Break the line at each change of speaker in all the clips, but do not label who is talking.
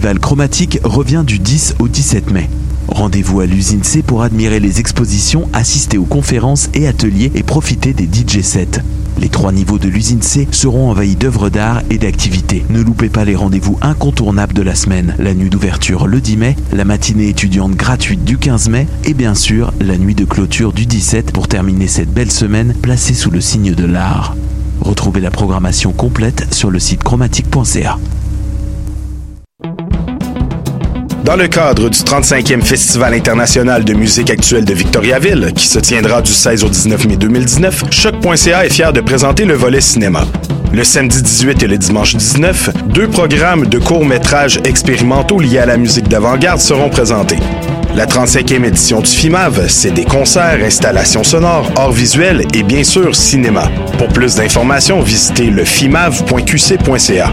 festival chromatique revient du 10 au 17 mai. Rendez-vous à l'usine C pour admirer les expositions, assister aux conférences et ateliers et profiter des DJ sets. Les trois niveaux de l'usine C seront envahis d'œuvres d'art et d'activités. Ne loupez pas les rendez-vous incontournables de la semaine. La nuit d'ouverture le 10 mai, la matinée étudiante gratuite du 15 mai et bien sûr la nuit de clôture du 17 pour terminer cette belle semaine placée sous le signe de l'art. Retrouvez la programmation complète sur le site chromatique.ca.
Dans le cadre du 35e Festival international de musique actuelle de Victoriaville, qui se tiendra du 16 au 19 mai 2019, Choc.ca est fier de présenter le volet cinéma. Le samedi 18 et le dimanche 19, deux programmes de courts-métrages expérimentaux liés à la musique d'avant-garde seront présentés. La 35e édition du FIMAV, c'est des concerts, installations sonores, arts visuels et bien sûr cinéma. Pour plus d'informations, visitez le fimav.qc.ca.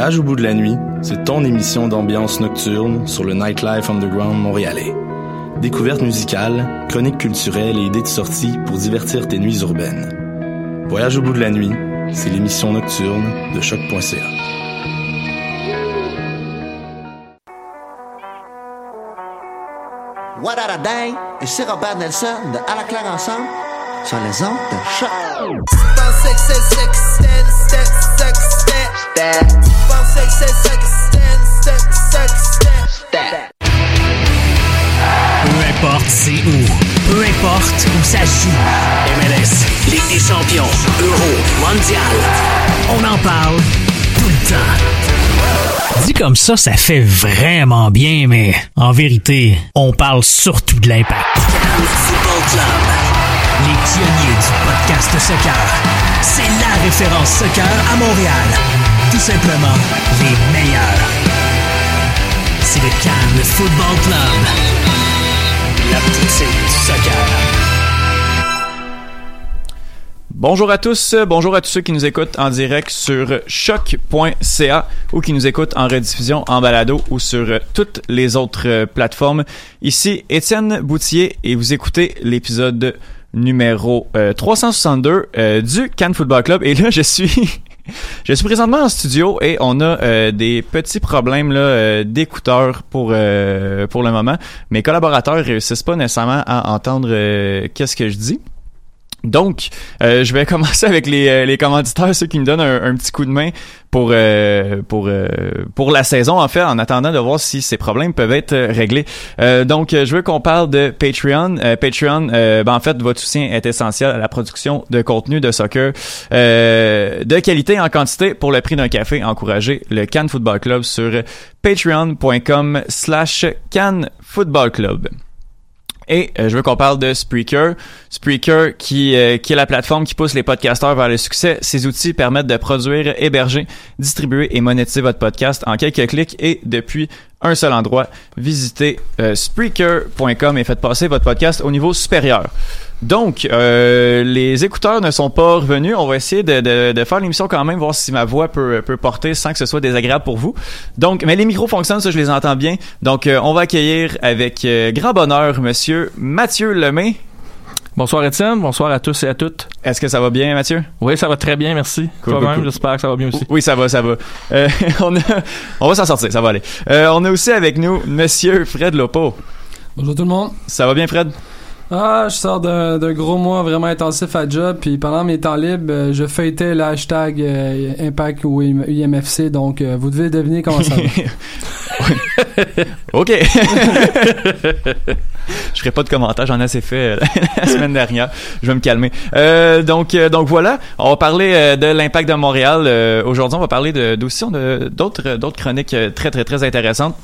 Voyage au bout de la nuit, c'est ton émission d'ambiance nocturne sur le Nightlife Underground montréalais. Découvertes musicales, chroniques culturelles et idées de sortie pour divertir tes nuits urbaines. Voyage au bout de la nuit, c'est l'émission nocturne de choc.ca.
What a dang! Ici Robert Nelson de À la claire ensemble sur les ondes de choc.
Peu importe c'est où, peu importe où ça joue. MLS, Ligue des champions, Euro, Mondial. On en parle tout le temps. Dit comme ça, ça fait vraiment bien, mais en vérité, on parle surtout de l'impact. Football Club. Les pionniers du podcast soccer. C'est la référence soccer à Montréal. Tout simplement les meilleurs. C'est le Cannes Football Club. La poutine soccer.
Bonjour à tous, bonjour à tous ceux qui nous écoutent en direct sur choc.ca ou qui nous écoutent en rediffusion en balado ou sur toutes les autres euh, plateformes. Ici Étienne Boutier et vous écoutez l'épisode numéro euh, 362 euh, du Cannes Football Club et là je suis je suis présentement en studio et on a euh, des petits problèmes là euh, d'écouteurs pour euh, pour le moment. Mes collaborateurs réussissent pas nécessairement à entendre euh, qu'est-ce que je dis. Donc, euh, je vais commencer avec les, euh, les commanditaires, ceux qui me donnent un, petit coup de main pour euh, pour pour la saison en fait, en attendant de voir si ces problèmes peuvent être réglés. Donc, je veux qu'on parle de Patreon. Patreon, ben, en fait, votre soutien est essentiel à la production de contenu de soccer de qualité en quantité pour le prix d'un café. Encouragez le Cannes Football Club sur patreon.com/slash Cannes Football Club. Et euh, je veux qu'on parle de Spreaker. Spreaker, qui, euh, qui est la plateforme qui pousse les podcasteurs vers le succès. Ces outils permettent de produire, héberger, distribuer et monétiser votre podcast en quelques clics et depuis un seul endroit. Visitez euh, Spreaker.com et faites passer votre podcast au niveau supérieur. Donc, euh, les écouteurs ne sont pas revenus. On va essayer de, de, de faire l'émission quand même, voir si ma voix peut, peut porter sans que ce soit désagréable pour vous. Donc, mais les micros fonctionnent, ça je les entends bien. Donc, euh, on va accueillir avec euh, grand bonheur Monsieur Mathieu Lemay.
Bonsoir Étienne, bonsoir à tous et à toutes.
Est-ce que ça va bien, Mathieu?
Oui, ça va très bien, merci.
Cool,
Toi-même,
cool, cool.
j'espère que ça va bien aussi.
Oui, ça va, ça va. Euh, on, a, on va s'en sortir, ça va aller. Euh, on a aussi avec nous Monsieur Fred Lopo.
Bonjour tout le monde.
Ça va bien, Fred?
Ah, je sors d'un gros mois vraiment intensif à job, puis pendant mes temps libres, euh, je feuilletais le hashtag euh, Impact ou IM- IMFC, donc euh, vous devez deviner comment ça va.
OK. je ferai pas de commentaires, j'en ai assez fait euh, la semaine dernière. Je vais me calmer. Euh, donc, donc voilà, on va parler de l'impact de Montréal. Aujourd'hui, on va parler d'aussi d'autres d'autres chroniques très très très intéressantes.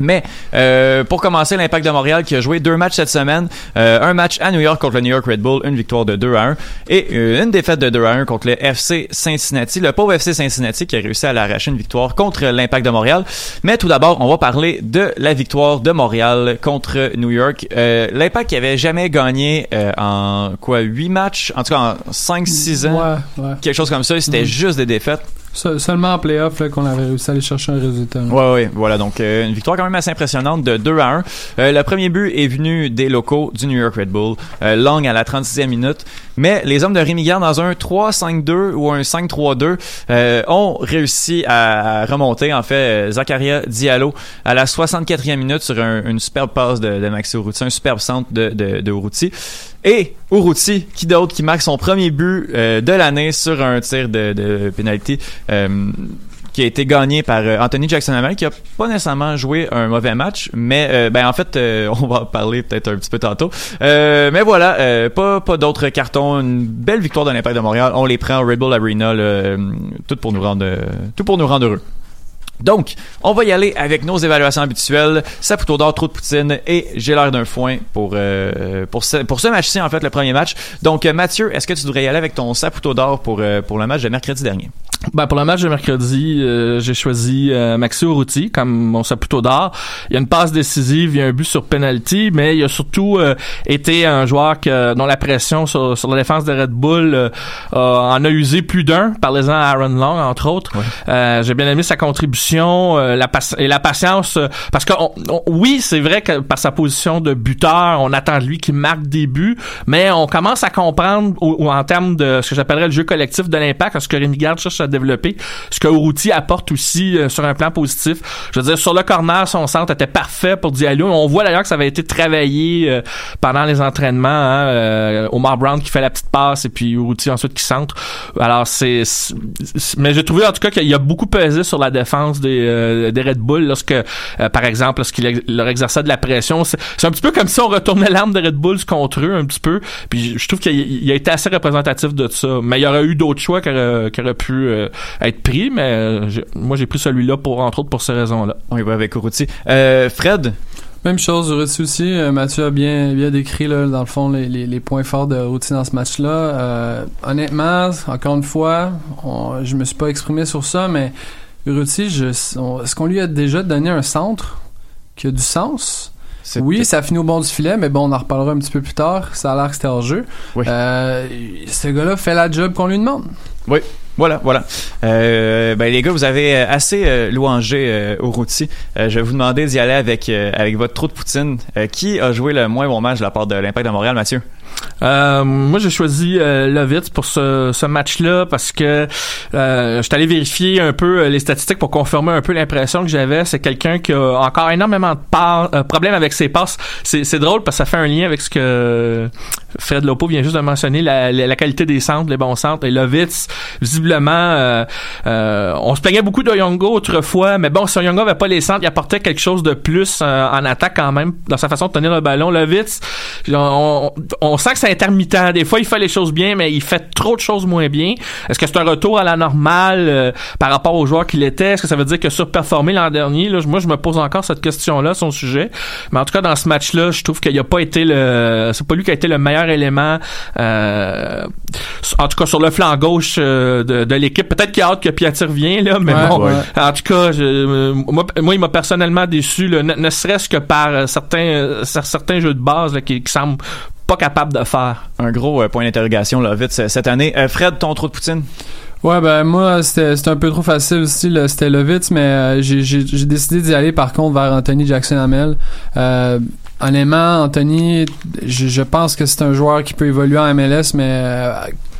Mais euh, pour commencer, l'Impact de Montréal qui a joué deux matchs cette semaine, euh, un match à New York contre le New York Red Bull, une victoire de 2 à 1 et euh, une défaite de 2 à 1 contre le FC Cincinnati, le pauvre FC Cincinnati qui a réussi à l'arracher une victoire contre l'Impact de Montréal. Mais tout d'abord, on va parler de la victoire de Montréal contre New York. Euh, L'Impact qui avait jamais gagné euh, en quoi huit matchs, en tout cas en 5 6 ans,
Ouais, ouais.
quelque chose comme ça, c'était
Mhm.
juste des défaites.
Se- seulement en playoff qu'on avait réussi à aller chercher un résultat. là.
Ouais, ouais, voilà. Donc, euh, une victoire quand même assez impressionnante de 2 à 1. Euh, le premier but est venu des locaux du New York Red Bull. Euh, Long à la 36e minute. Mais les hommes de Rémi dans un 3-5-2 ou un 5-3-2, euh, ont réussi à, à remonter. En fait, euh, Zakaria Diallo à la 64e minute sur un- une superbe passe de, de Maxi Urruti, un superbe centre de, de, de Urruti. Et Urruti, qui d'autre, qui marque son premier but euh, de l'année sur un tir de, de penalty. euh, qui a été gagné par euh, Anthony Jackson Hamel qui a pas nécessairement joué un mauvais match mais ben en fait on va en parler peut-être un petit peu tantôt. Euh, mais voilà pas pas d'autres cartons. Une belle victoire de l'Impact de Montréal. On les prend au Red Bull Arena tout pour nous rendre tout pour nous rendre heureux donc, on va y aller avec nos évaluations habituelles. Saputo d'or, trop de poutine et j'ai l'air d'un foin pour euh, ce, match-ci en fait le premier match. Donc euh, Mathieu, est-ce que tu devrais y aller avec ton Saputo d'or pour euh, pour le match de mercredi dernier?
Ben, pour le match de mercredi, euh, j'ai choisi euh, Maxi Urruti comme mon saputo d'or. Il y a une passe décisive, il y a un but sur penalty, mais il a surtout euh, été un joueur que, dont la pression sur, sur la défense de Red Bull euh, en a usé plus d'un. Parlez-en à Aaron Long, entre autres. Euh, j'ai bien aimé sa contribution euh, la et la patience, euh, parce que on- on- oui, c'est vrai que par sa position de buteur, on attend de lui qu'il marque des buts, mais on commence à comprendre au- au- en termes de ce que j'appellerais le jeu collectif de l'impact, ce que Rémi Garde cherche à développer, ce que Urruti apporte aussi euh, sur un plan positif. Je veux dire, sur le corner, son centre était parfait pour Diallo. On voit d'ailleurs que ça avait été travaillé euh, pendant les entraînements. Hein, euh, Omar Brown qui fait la petite passe et puis Urruti ensuite qui centre. Alors c'est, mais j'ai trouvé en tout cas qu'il a beaucoup pesé sur la défense des, euh, des Red Bull lorsque, par exemple, lorsqu'il leur exerçait de la pression. C'est, un petit peu comme si on retournait l'arme de Red Bulls contre eux un petit peu. Puis je- trouve qu'il il a été assez représentatif de ça. Mais il y aurait eu d'autres choix qui auraient, pu être pris, mais euh, moi j'ai pris celui-là pour entre autres pour ces raisons-là.
On y va avec Urruti. Euh, Fred,
Même chose, Ruti aussi. euh, Mathieu a bien, bien décrit, là, dans le fond, les, les, les points forts de Ruti dans ce match-là. Euh, honnêtement, encore une fois, on, je me suis pas exprimé sur ça, mais Ruti, je, on- est-ce qu'on lui a déjà donné un centre qui a du sens? Oui, ça finit au bord du filet, mais bon, on en reparlera un petit peu plus tard. Ça a l'air que c'était hors jeu.
Oui.
Euh, ce gars-là fait la job qu'on lui demande.
Voilà, voilà. Euh, ben les gars, vous avez euh, assez euh, louangé euh, Urruti. Euh, je vais vous demander d'y aller avec avec votre trou de poutine. Qui a joué le moins bon match de la part de l'Impact de Montréal, Mathieu?
Euh, moi, j'ai choisi euh, Lovitz pour ce, ce match-là parce que euh, je suis allé vérifier un peu euh, les statistiques pour confirmer un peu l'impression que j'avais. C'est quelqu'un qui a encore énormément de euh, problèmes avec ses passes. C'est, drôle parce que ça fait un lien avec ce que Fred Lopo vient juste de mentionner, la, la, qualité des centres, les bons centres. Et Lovitz, visiblement, euh, on se plaignait beaucoup de Youngo autrefois, mais bon, si Youngo avait pas les centres, il apportait quelque chose de plus en attaque quand même dans sa façon de tenir le ballon. Lovitz, on, on sent que c'est intermittent. Des fois, il fait les choses bien, mais il fait trop de choses moins bien. Est-ce que c'est un retour à la normale euh, par rapport aux joueurs qu'il était? Est-ce que ça veut dire a surperformé l'an dernier? Là, moi, je me pose encore cette question-là, son sujet. Mais en tout cas, dans ce match-là, je trouve qu'il a pas été le... C'est pas lui qui a été le meilleur élément, euh, en tout cas, sur le flanc gauche euh, de, de l'équipe. Peut-être qu'il a hâte que Piatti revienne, là, mais
Ouais,
bon,
ouais.
en tout cas, je, moi, moi, il m'a personnellement déçu, là, ne, ne serait-ce que par euh, certains, euh, cer- certains jeux de base là, qui, qui semblent pas capables de faire.
Un gros euh, point d'interrogation là vite cette année. Euh, Fred, ton trou de poutine?
Ouais, ben moi, c'était un peu trop facile aussi. C'était Lovitz, mais euh, j'ai décidé d'y aller par contre vers Anthony Jackson-Hamel. Euh, honnêtement, Anthony, je, je pense que c'est un joueur qui peut évoluer en MLS, mais euh,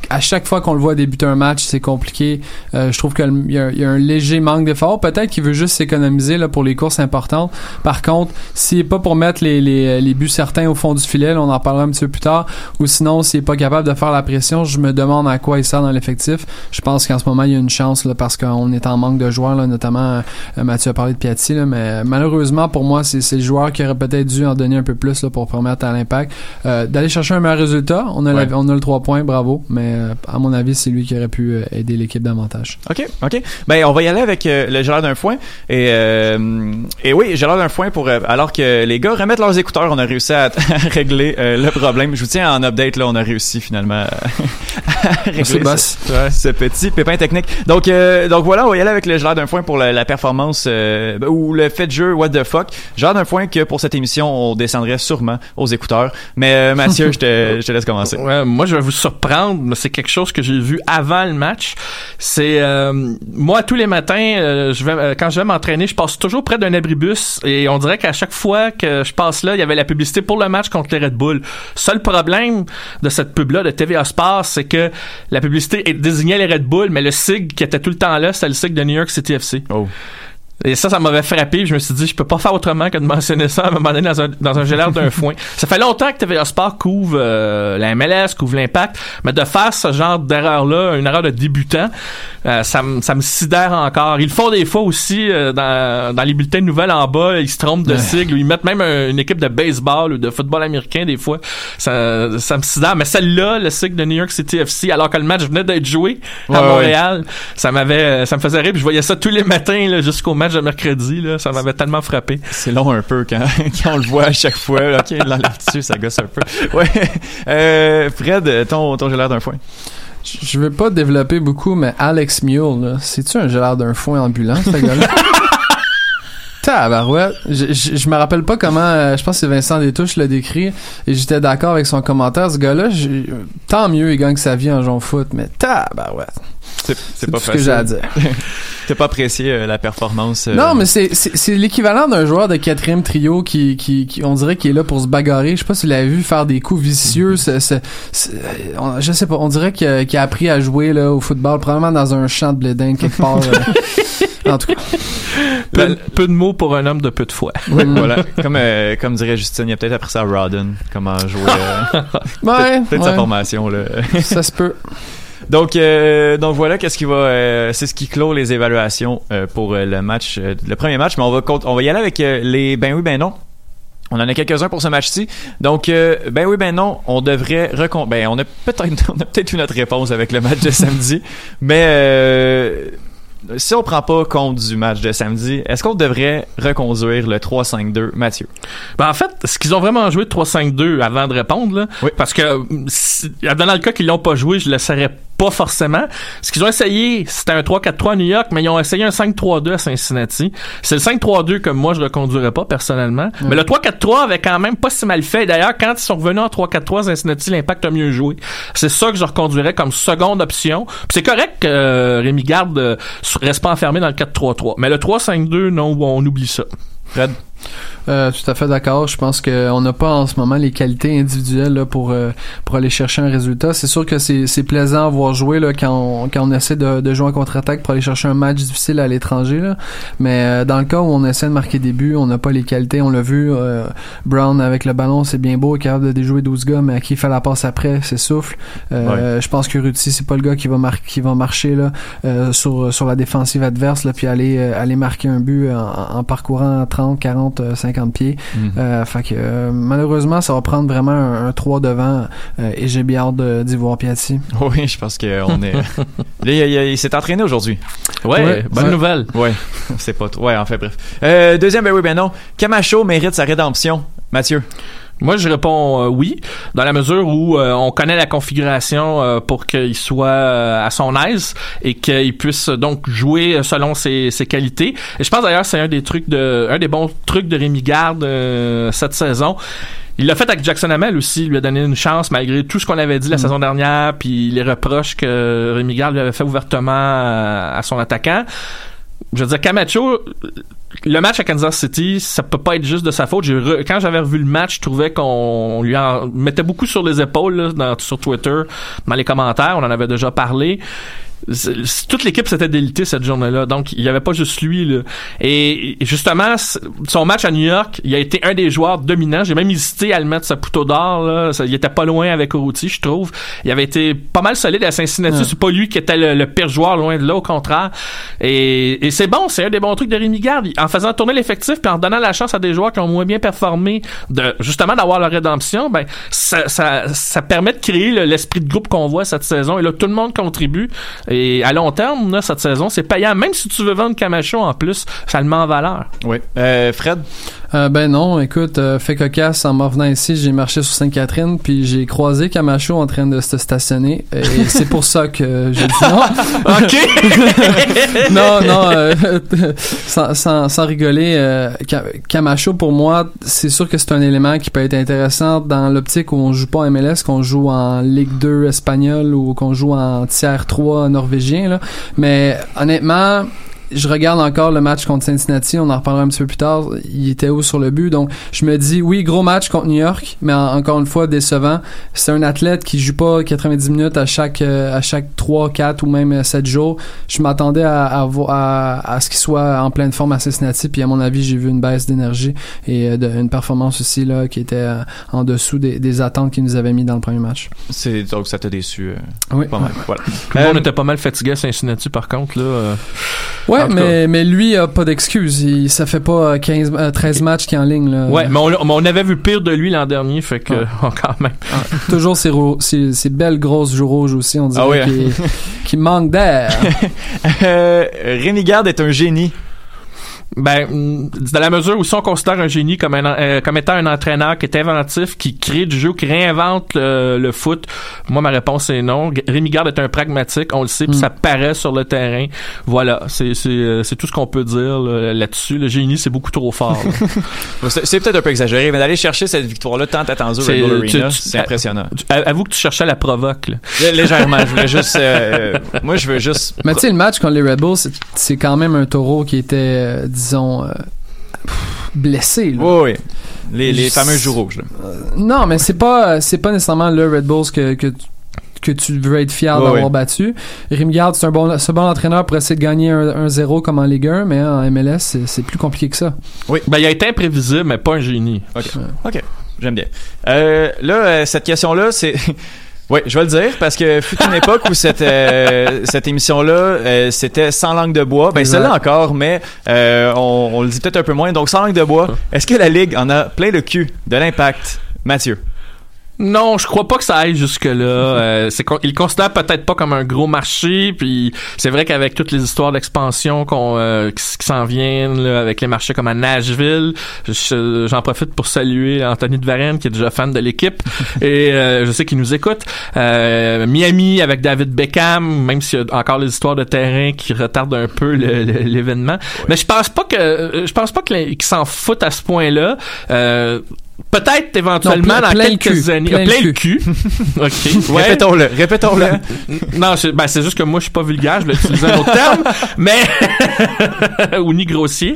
à chaque fois qu'on le voit débuter un match, c'est compliqué. Euh, je trouve qu'il y, a un- il y a un léger manque d'effort. Peut-être qu'il veut juste s'économiser là pour les courses importantes. Par contre, s'il est pas pour mettre les, les, les buts certains au fond du filet, là, on en parlera un petit peu plus tard, ou sinon s'il est pas capable de faire la pression, je me demande à quoi il sert dans l'effectif. Je pense qu'en ce moment il y a une chance là, parce qu'on est en manque de joueurs, là, notamment euh, Mathieu a parlé de Piatti, là, mais malheureusement pour moi c'est c'est le joueur qui aurait peut-être dû en donner un peu plus là, pour permettre à l'impact euh, d'aller chercher un meilleur résultat. On a, la- on a le 3 points, bravo, mais à mon avis, c'est lui qui aurait pu euh, aider l'équipe davantage.
OK, OK. Ben, on va y aller avec euh, le gelard d'un foin. Et, euh, et oui, gelard d'un foin pour... euh, alors que les gars remettent leurs écouteurs, on a réussi à, à régler euh, le problème. Je vous tiens en update, là, on a réussi finalement à, régler
Merci,
ce,
boss.
ouais, ce petit pépin technique. Donc, euh, donc voilà, on va y aller avec le gelard d'un foin pour la, la performance euh, ou le fait de jeu What the fuck. Gelard d'un foin que pour cette émission, on descendrait sûrement aux écouteurs. Mais euh, Mathieu, je te, je te laisse commencer.
Ouais, moi, je vais vous surprendre, mais c'est quelque chose que j'ai vu avant le match. C'est euh, moi tous les matins, euh, euh, quand je vais m'entraîner, je passe toujours près d'un abribus et on dirait qu'à chaque fois que je passe là, il y avait la publicité pour le match contre les Red Bull. Seul problème de cette pub là de TVA Sport, c'est que la publicité désignait les Red Bull, mais le sig qui était tout le temps là, c'était le sig de New York City FC.
Oh.
Et ça, ça m'avait frappé. Je me suis dit, je peux pas faire autrement que de mentionner ça à un moment donné dans un, dans un gelard d'un foin. Ça fait longtemps que TVA Sport couvre euh, la MLS, couvre l'impact, mais de faire ce genre d'erreur-là, une erreur de débutant, euh, ça, me- ça me sidère encore. Ils le font des fois aussi euh, dans, dans les bulletins de nouvelles en bas, ils se trompent de sigle, ou ils mettent même un- une équipe de baseball ou de football américain des fois. Ça, ça me sidère. Mais celle-là, le sigle de New York City FC, alors que le match venait d'être joué à
Ouais, ouais.
Montréal, ça m'avait, ça me faisait rire. Puis je voyais ça tous les matins là, jusqu'au match de mercredi. Là, ça m'avait tellement frappé.
C'est long un peu quand, quand on le voit à chaque fois. là. Ok, il l'enlève dessus, ça gosse un peu. Ouais. Euh, Fred, ton, ton gelard d'un foin.
Je je veux pas développer beaucoup, mais Alex Mule, c'est-tu un gelard d'un foin ambulant, ce gars-là? Tabarouette. Je, je, je me rappelle pas comment, euh, je pense que c'est Vincent Détouche qui l'a décrit, et j'étais d'accord avec son commentaire. Ce gars-là, tant mieux, il gagne sa vie en jouant au foot, mais tabarouette.
C'est, pas
tout ce que j'ai à
facile.
dire.
T'as pas apprécié euh, la performance. euh,
Non, mais c'est, c'est, c'est l'équivalent d'un joueur de quatrième trio qui, qui, qui, on dirait qu'il est là pour se bagarrer. Je sais pas si vous l'avez vu faire des coups vicieux. c'est- c'est- c'est- on- je sais pas, on dirait qu'il a, qu'il a appris à jouer là, au football, probablement dans un champ de blé d'Inde quelque part. euh. en tout cas.
Peu, de- peu de mots pour un homme de peu de foi.
voilà. Comme, euh, comme dirait Justine, il a peut-être appris ça à Rodden, comment jouer. euh,
Ouais,
peut-être sa
ouais,
formation, là.
ça se peut.
Donc, euh, donc voilà, qu'est-ce qui va, euh, c'est ce qui clôt les évaluations euh, pour euh, le match, euh, le premier match. Mais on va, on va y aller avec euh, les ben oui, ben non. On en a quelques-uns pour ce match-ci. Donc, euh, ben oui, ben non, on devrait recon... Ben, on a peut-être, on a peut-être eu notre réponse avec le match de samedi. mais euh, si on prend pas compte du match de samedi, est-ce qu'on devrait reconduire le 3-5-2, Mathieu?
Ben, en fait, ce qu'ils ont vraiment joué de 3-5-2 avant de répondre, là,
Oui.
parce que si- dans le cas qu'ils l'ont pas joué, je le saurais pas forcément. Ce qu'ils ont essayé, c'était un 3-4-3 à New York, mais ils ont essayé un 5-3-2 à Cincinnati. C'est le 5-3-2 que moi je reconduirais pas personnellement. Mais le 3-4-3 avait quand même pas si mal fait. D'ailleurs, quand ils sont revenus en 3-4-3 à Cincinnati, l'impact a mieux joué. C'est ça que je reconduirais comme seconde option. C'est correct que euh, Rémi Garde euh, reste pas enfermé dans le 4-3-3. Mais le 3-5-2, non, on oublie ça.
Fred?
Euh, tout à fait d'accord. Je pense qu'on n'a pas en ce moment les qualités individuelles là, pour euh, pour aller chercher un résultat. C'est sûr que c'est c'est plaisant à voir jouer là, quand on, quand on essaie de, de jouer en contre-attaque pour aller chercher un match difficile à l'étranger. Mais euh, dans le cas où on essaie de marquer des buts, on n'a pas les qualités. On l'a vu, euh, Brown avec le ballon, c'est bien beau, capable de déjouer 12 gars, mais à qui il fait la passe après, c'est souffle. Euh, Je pense que Ruti, c'est pas le gars qui va mar qui va marcher là euh, sur sur la défensive adverse là, puis aller aller marquer un but en, en parcourant 30, 40, euh, 50 pieds. Euh, fait que euh, malheureusement, ça va prendre vraiment un, un 3 devant euh, et j'ai bien hâte de- d'y voir Piatti.
Oui, je pense qu'on est. Là, il, il- il s'est entraîné aujourd'hui.
Ouais,
Ouais,
bonne
ouais.
nouvelle.
Ouais, c'est pas trop. Ouais, en fait, bref. Euh, deuxième, ben oui, ben non. Camacho mérite sa rédemption. Mathieu.
Moi, je réponds euh, oui, dans la mesure où euh, on connaît la configuration euh, pour qu'il soit euh, à son aise et qu'il puisse euh, donc jouer selon ses, ses qualités. Et je pense d'ailleurs c'est un des trucs de, un des bons trucs de Rémi Garde euh, cette saison. Il l'a fait avec Jackson Hamel aussi, il lui a donné une chance malgré tout ce qu'on avait dit la saison dernière, puis les reproches que Rémi Garde lui avait fait ouvertement à, à son attaquant. Je veux Camacho, le match à Kansas City, ça peut pas être juste de sa faute. Quand j'avais revu le match, je trouvais qu'on lui en mettait beaucoup sur les épaules sur Twitter, dans les commentaires. On en avait déjà parlé. Toute l'équipe s'était délitée cette journée-là. Donc, il y avait pas juste lui. Là. Et, et justement, son match à New York, il a été un des joueurs dominants. J'ai même hésité à le mettre sa poteau d'or. Il était pas loin avec Orochi, je trouve. Il avait été pas mal solide à Cincinnati.
Ouais.
C'est pas lui qui était le, le pire joueur, loin de là, au contraire. Et, et c'est bon, c'est un des bons trucs de Rémi Garde. En faisant tourner l'effectif puis en donnant la chance à des joueurs qui ont moins bien performé, de justement d'avoir leur rédemption, ben ça, ça, ça permet de créer le- l'esprit de groupe qu'on voit cette saison. Et là, tout le monde contribue. Et à long terme, cette saison, c'est payant. Même si tu veux vendre Camacho en plus, ça le met en valeur.
Oui. Euh, Fred?
Euh, ben non, écoute, euh, fait cocasse, en m'en venant ici, j'ai marché sur Sainte-Catherine, puis j'ai croisé Camacho en train de se stationner, et c'est pour ça que j'ai dit non.
OK!
non, non, euh, sans, sans, sans rigoler, Ca- Camacho, pour moi, c'est sûr que c'est un élément qui peut être intéressant dans l'optique où on joue pas en MLS, qu'on joue en Ligue 2 espagnole ou qu'on joue en tiers 3 norvégien, là. Mais honnêtement, je regarde encore le match contre Cincinnati, on en reparlera un petit peu plus tard. Il était où sur le but, donc je me dis oui, gros match contre New York, mais en- encore une fois décevant. C'est un athlète qui joue pas 90 minutes à chaque euh, à chaque 3, 4 ou même 7 jours. Je m'attendais à, à, à, à ce qu'il soit en pleine forme à Cincinnati, puis à mon avis, j'ai vu une baisse d'énergie et euh, de, une performance aussi là qui était euh, en dessous des, des attentes qu'il nous avait mis dans le premier match.
C'est, donc, ça t'a déçu. euh,
Oui.
pas mal. Voilà.
Tout le monde
Euh,
était pas mal fatigué à Cincinnati, par contre. Là, euh.
Ouais,
Tout
mais, mais lui a pas d'excuses. Il- Ça fait pas 15, euh, 13 matchs qu'il est en ligne. Là.
Ouais, mais on, l'a- mais on avait vu pire de lui l'an dernier, fait que
Ouais.
quand même.
Toujours ses, ro- ses, ses belles grosses joues rouges aussi, on dirait
Ah oui, hein.
qu'il qu'il manque d'air.
euh, Rémi Garde est un génie.
Ben, mm, dans la mesure où si on considère un génie comme, un, euh, comme étant un entraîneur qui est inventif, qui crée du jeu, qui réinvente le, le foot, moi ma réponse est non. Rémi Garde est un pragmatique, on le sait, puis
Mm.
ça paraît sur le terrain. Voilà, c'est c'est euh, c'est tout ce qu'on peut dire là, là-dessus. Le génie, c'est beaucoup trop fort.
C'est, peut-être un peu exagéré, mais d'aller chercher cette victoire-là tant attendue au
C'est-
Red Bull Arena, c'est impressionnant.
Tu- Avoue que tu cherchais la provoque. là.
Lé- Légèrement, je voulais juste. euh, moi, je veux juste.
mais tu sais, le match contre les Red Bulls, c'est- c'est quand même un taureau qui était, euh, disons, euh, pff, blessé. là.
Oui, oui. Les, fameux joues rouges. là.
Non, mais c'est pas, c'est pas nécessairement le Red Bulls que, que, que tu veux être fier
Ouais,
d'avoir battu. Rimgard, c'est un bon, c'est un bon entraîneur pour essayer de gagner un, un 0 comme en Ligue 1, mais en MLS, c'est, c'est plus compliqué que ça.
Ben, il a été imprévisible, mais pas un génie.
OK. OK. J'aime bien. Euh, là, euh, cette question-là, c'est. Oui, je vais le dire parce que fut une époque où cette euh, cette émission-là euh, c'était sans langue de bois. Ben celle-là encore, mais euh, on, on le dit peut-être un peu moins. Donc sans langue de bois, est-ce que la ligue en a plein le cul de l'impact, Mathieu
Non, je crois pas que ça aille jusque là. Euh, c'est qu'on- il considère peut-être pas comme un gros marché, puis c'est vrai qu'avec toutes les histoires d'expansion qu'on euh, qui, s'en viennent là, avec les marchés comme à Nashville, je- j'en profite pour saluer Anthony de Varenne qui est déjà fan de l'équipe et euh, je sais qu'il nous écoute. Euh, Miami avec David Beckham, même s'il y a encore les histoires de terrain qui retardent un peu l'événement. Mais je pense pas que je pense pas qu'ils s'en foutent à ce point-là. Peut-être éventuellement
Non, plein-
dans
plein
quelques années.
Plein le
Plein le cul. OK. Ouais.
Répétons-le, répétons-le.
Non, c'est ben, c'est juste que moi, je suis pas vulgaire, je vais utiliser un autre terme, mais ou ni grossier.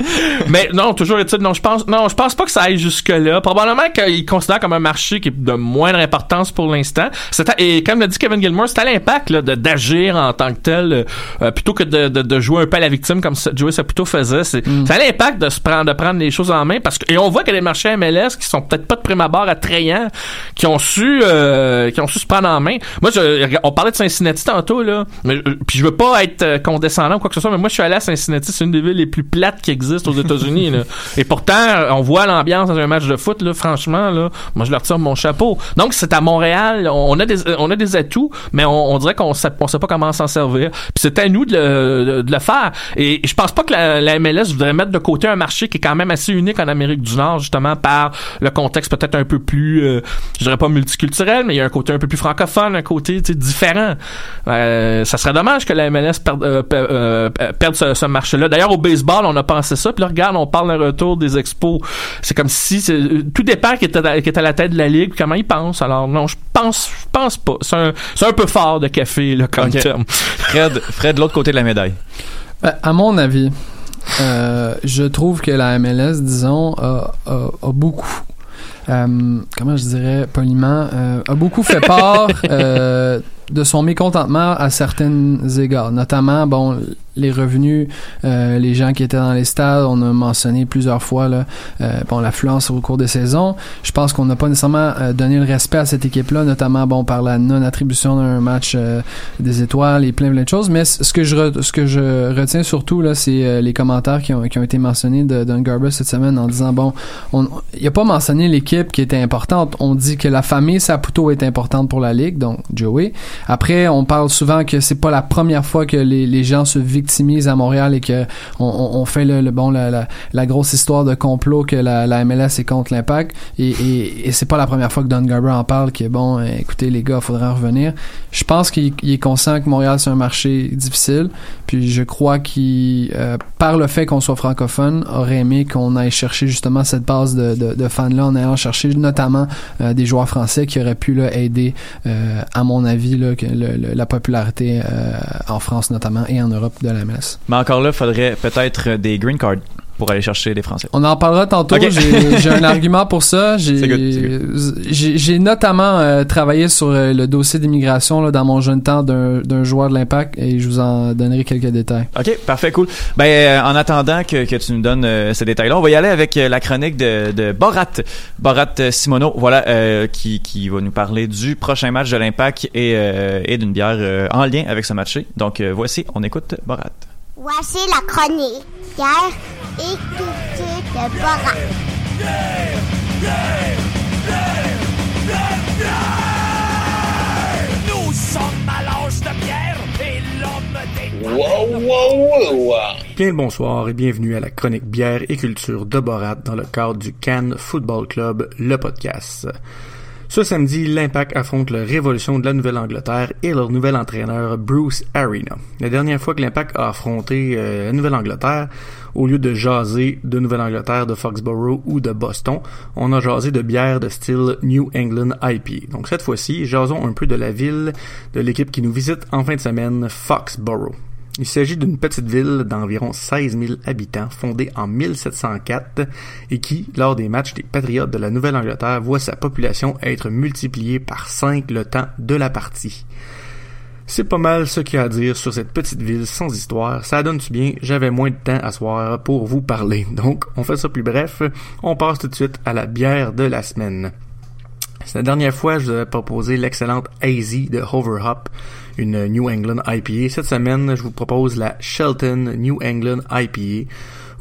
Mais non, toujours est-il, non, je pense, non, je pense pas que ça aille jusque là. Probablement qu'il considère comme un marché qui est de moindre importance pour l'instant. Et comme l'a dit Kevin Gilmore, c'est à l'impact d'agir en tant que tel, euh, euh, plutôt que de, de, de jouer un peu à la victime comme ça- Joey Saputo faisait. C'est c'est à l'impact de se prendre, de prendre les choses en main parce que et on voit qu'il y a des marchés MLS qui sont peut-être pas de prime abord attrayants, qui ont su, euh, qui ont su se prendre en main. Moi, je, on parlait de Cincinnati tantôt là, mais euh, puis je veux pas être euh, condescendant ou quoi que ce soit, mais moi je suis allé à Cincinnati, c'est une des villes les plus plates qui existent aux États-Unis. Et pourtant, on voit l'ambiance dans un match de foot là, franchement là, moi je leur tire mon chapeau. Donc c'est à Montréal, on a des on a des atouts, mais on, on dirait qu'on sait, sait pas comment s'en servir. Puis c'est à nous de le, de le faire. Et je pense pas que la, la MLS voudrait mettre de côté un marché qui est quand même assez unique en Amérique du Nord, justement par le contexte peut-être un peu plus, euh, je dirais pas multiculturel, mais il y a un côté un peu plus francophone, un côté différent. Euh, ça serait dommage que la MLS perde, euh, euh, perde ce, ce marché-là. D'ailleurs, au baseball, on a pensé ça. Puis là, regarde, on parle d'un retour des expos. C'est comme si c'est- tout dépend qui est, à, qui est à la tête de la ligue, puis comment ils pensent. Alors non, je pense, je pense pas. C'est un, c'est un peu fort de café là, comme
Ok.
terme.
Fred, Fred, de l'autre côté de la médaille.
Ben, à mon avis, euh, je trouve que la MLS, disons, a, a- a beaucoup. Euh, comment je dirais poliment, euh, a beaucoup fait part euh, de son mécontentement à certains égards, notamment bon les revenus, euh, les gens qui étaient dans les stades, on a mentionné plusieurs fois là, euh, bon l'affluence au cours des saisons. Je pense qu'on n'a pas nécessairement euh, donné le respect à cette équipe-là, notamment bon par la non-attribution d'un match euh, des étoiles et plein plein de choses. Mais ce que je ce que je retiens surtout là, c'est euh, les commentaires qui ont, qui ont été mentionnés de Don Garber cette semaine en disant bon, on, il a pas mentionné l'équipe qui était importante. On dit que la famille Saputo est importante pour la ligue, donc Joey. Après, on parle souvent que c'est pas la première fois que les, gens se victimisent à Montréal et que on, fait le, bon la, la, grosse histoire de complot que la, MLS est contre l'impact. Et, c'est pas la première fois que Don Garber en parle que bon écoutez les gars faudrait en revenir. Je pense qu'il est conscient que Montréal c'est un marché difficile. Puis je crois qu'il euh, par le fait qu'on soit francophone aurait aimé qu'on aille chercher justement cette base de fans là en allant chercher notamment euh, des joueurs français qui auraient pu là, aider euh, à mon avis là, la popularité euh, en France notamment et en Europe de la MLS.
Mais encore là, il faudrait peut-être des green cards pour aller chercher des Français.
On en parlera tantôt. Okay. J'ai un argument pour ça. J'ai notamment euh, travaillé sur euh, le dossier d'immigration dans mon jeune temps d'un joueur de l'Impact et je vous en donnerai quelques détails.
OK, parfait, cool. Ben, euh, en attendant que, que, tu nous donnes ces détails-là, on va y aller avec la chronique de, de Borat. Borat Simono, voilà, qui, qui va nous parler du prochain match de l'Impact et, et d'une bière en lien avec ce match. Donc, voici, on écoute Borat.
Voici la chronique. Pierre et culture de Borat.
Nous sommes à l'âge de pierre et l'homme des...
Wow, wow, wow,
Bien le bonsoir et bienvenue à la chronique bière et culture de Borat dans le cadre du Cannes Football Club, le podcast. Ce samedi, l'Impact affronte la Révolution de la Nouvelle-Angleterre et leur nouvel entraîneur Bruce Arena. La dernière fois que l'Impact a affronté euh, la Nouvelle-Angleterre, au lieu de jaser de Nouvelle-Angleterre, de Foxborough ou de Boston, on a jasé de bière de style New England IPA. Donc cette fois-ci, jasons un peu de la ville de l'équipe qui nous visite en fin de semaine, Foxborough. Il s'agit d'une petite ville d'environ 16 000 habitants fondée en 1704 et qui, lors des matchs des Patriotes de la Nouvelle-Angleterre, voit sa population être multipliée par 5 le temps de la partie. C'est pas mal ce qu'il y a à dire sur cette petite ville sans histoire. Ça donne-tu bien? J'avais moins de temps à soir pour vous parler. Donc, on fait ça plus bref. On passe tout de suite à la bière de la semaine. C'est la dernière fois que je vous avais proposé l'excellente AZ de Hoverhop, une New England IPA. Cette semaine, je vous propose la Shelton New England IPA,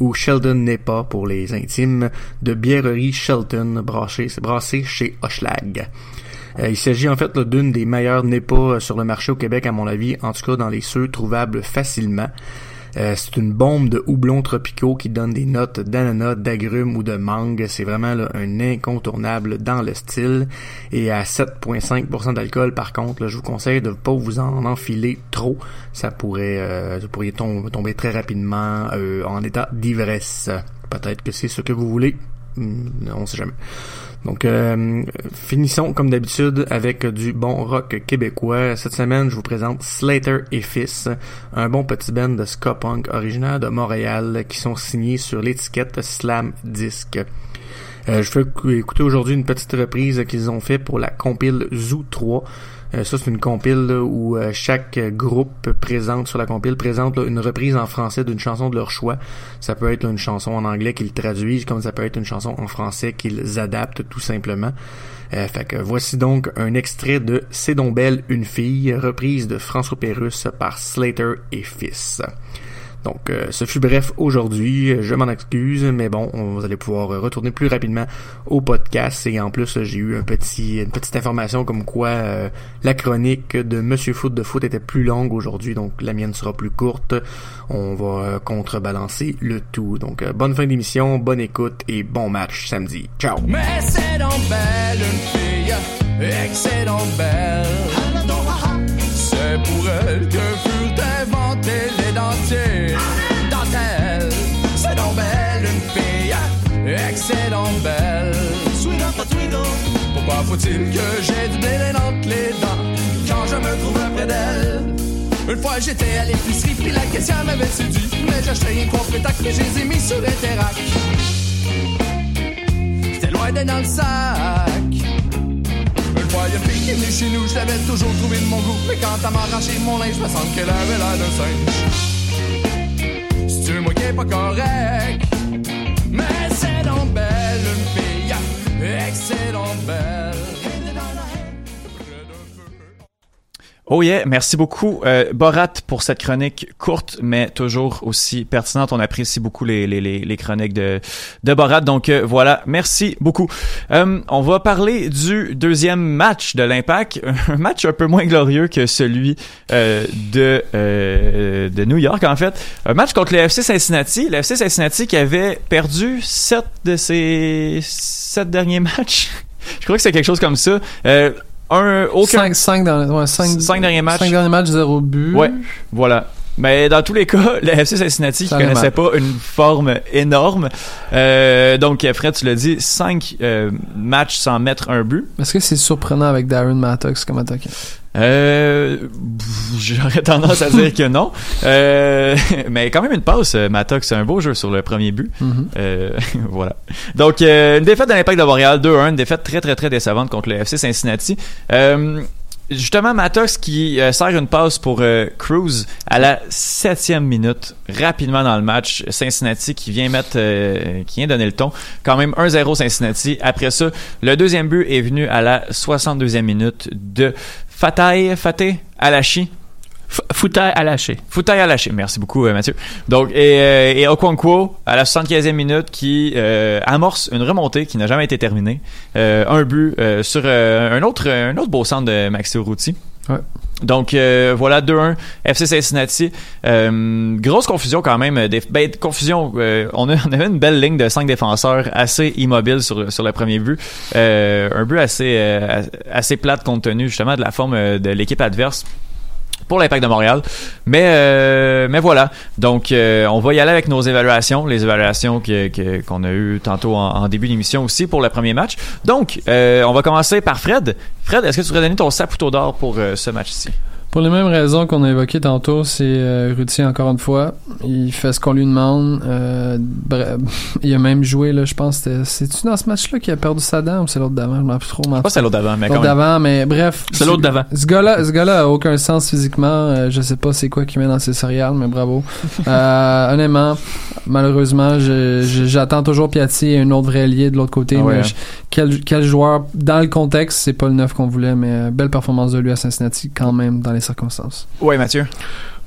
ou Sheldon Nepa pour les intimes, de bièrerie Shelton, brassée, chez Hochelag. Euh, il s'agit en fait d'une des meilleures NEPA sur le marché au Québec à mon avis, en tout cas dans les ceux trouvables facilement. Euh, c'est une bombe de houblons tropicaux qui donne des notes d'ananas, d'agrumes ou de mangue. C'est vraiment là, un incontournable dans le style. Et à 7,5% d'alcool, par contre, là, je vous conseille de ne pas vous en enfiler trop. Ça pourrait, euh, vous pourriez tom tomber très rapidement euh, en état d'ivresse. Peut-être que c'est ce que vous voulez. On sait jamais. Donc, euh, finissons comme d'habitude avec du bon rock québécois. Cette semaine, je vous présente Slater et Fils, un bon petit band de ska punk originaire de Montréal qui sont signés sur l'étiquette Slam Disc. Euh, je fais écouter aujourd'hui une petite reprise qu'ils ont fait pour la compile Zoo 3. Euh, ça, c'est une compile où euh, chaque groupe présente sur la compile présente une reprise en français d'une chanson de leur choix. Ça peut être une chanson en anglais qu'ils traduisent, comme ça peut être une chanson en français qu'ils adaptent tout simplement. Euh, fait que voici donc un extrait de C'est donc belle une fille, reprise de François Pérusse par Slater et Fils. Donc, euh, ce fut bref aujourd'hui. Je m'en excuse, mais bon, on, vous allez pouvoir retourner plus rapidement au podcast. Et en plus, j'ai eu un petit, une petite information comme quoi euh, la chronique de Monsieur Foot de Foot était plus longue aujourd'hui, donc la mienne sera plus courte. On va euh, contrebalancer le tout. Donc, bonne fin d'émission, bonne écoute et bon match samedi. Ciao!
Mais c'est donc belle une fille, excellent belle. C'est pour elle que furent inventés les dentiers. Fille, excellent belle. Sweet up a twiddle. Pourquoi faut-il que j'ai du blé entre les dents quand je me trouve près d'elle? Une fois j'étais à l'épicerie, puis la caissière m'avait séduit. Mais acheté rien trois pétacles, mais je les ai mis sur Interac. J'étais loin d'être dans le sac. Une fois y'a une fille qui est venue chez nous, je l'avais toujours trouvé de mon goût. Mais quand elle m'a arraché mon linge, me semble qu'elle avait l'air d'un singe. C'est moi qui est pas correct? Mais donc belle, une fille, excellent belle.
Oh yeah, merci beaucoup euh, Borat pour cette chronique courte mais toujours aussi pertinente. On apprécie beaucoup les, chroniques de, Borat. Donc euh, voilà, merci beaucoup. Euh, on va parler du deuxième match de l'Impact, un match un peu moins glorieux que celui de New York en fait. Un match contre le FC Cincinnati, le Cincinnati qui avait perdu sept de ses sept derniers matchs. Je crois que c'est quelque chose comme ça. Un aucun
5 5 dans ouais, cinq,
Cinq derniers matchs.
5 derniers matchs, 0 but.
Ouais, voilà. Mais dans tous les cas, le FC Cincinnati qui connaissait pas une forme énorme. Euh, donc Fred, tu l'as dit, cinq euh, matchs sans mettre un but.
Est-ce que c'est surprenant avec Darren Mattox comme attaquant?
Euh, J'aurais tendance à dire que non. Euh, mais quand même une passe, euh, Mattox, c'est un beau jeu sur le premier but.
Mhm.
Euh, voilà. Donc, euh, une défaite de l'Impact de Montréal, 2-1, une défaite très très très décevante contre le FC Cincinnati. Justement, Mattox qui euh, sert une passe pour euh, Cruz à la septième minute, rapidement dans le match. Cincinnati qui vient mettre, euh, qui vient donner le ton. Quand même 1-0 Cincinnati. Après ça, le deuxième but est venu à la 62e minute de Fatay, Fateh Alachi.
Foutaille à lâcher.
Foutaille à lâcher. Merci beaucoup, euh, Mathieu. Donc, et, euh, et Okonkwo, à la 75e minute, qui euh, amorce une remontée qui n'a jamais été terminée. Euh, un but euh, sur euh, un, autre, un autre beau centre de Maxi Urruti.
Ouais.
Donc euh, voilà 2-1 FC Cincinnati. Euh, grosse confusion quand même. Des, ben, confusion. euh, on, a, on avait une belle ligne de cinq défenseurs assez immobiles sur, sur le premier but. Euh, un but assez euh, assez plate compte tenu justement de la forme de l'équipe adverse pour l'Impact de Montréal. Mais euh, mais voilà. Donc euh, on va y aller avec nos évaluations, les évaluations que- que- qu'on a eues tantôt en, début d'émission aussi pour le premier match. Donc euh, on va commencer par Fred. Fred, est-ce que tu voudrais donner ton saputo d'or pour ce match-ci?
Pour les mêmes raisons qu'on a évoquées tantôt, c'est euh, Ruti encore une fois. Il fait ce qu'on lui demande. Euh, bref, il a même joué, là, je pense. C'est-tu dans ce match-là qu'il a perdu sa dent ou c'est l'autre d'avant? Je m'en rappelle plus trop.
Je pense c'est l'autre d'avant, mais quand
L'autre d'avant, mais bref.
C'est l'autre d'avant.
Ce gars-là, ce gars-là a aucun sens physiquement. Euh, je sais pas c'est quoi qu'il met dans ses céréales, mais bravo. euh, honnêtement, malheureusement, j'attends toujours Piatti et un autre vrai lié de l'autre côté.
Ah ouais,
mais je- quel, quel joueur, dans le contexte, c'est pas le neuf qu'on voulait, mais euh, belle performance de lui à Cincinnati quand même dans les circonstances.
Ouais, Mathieu.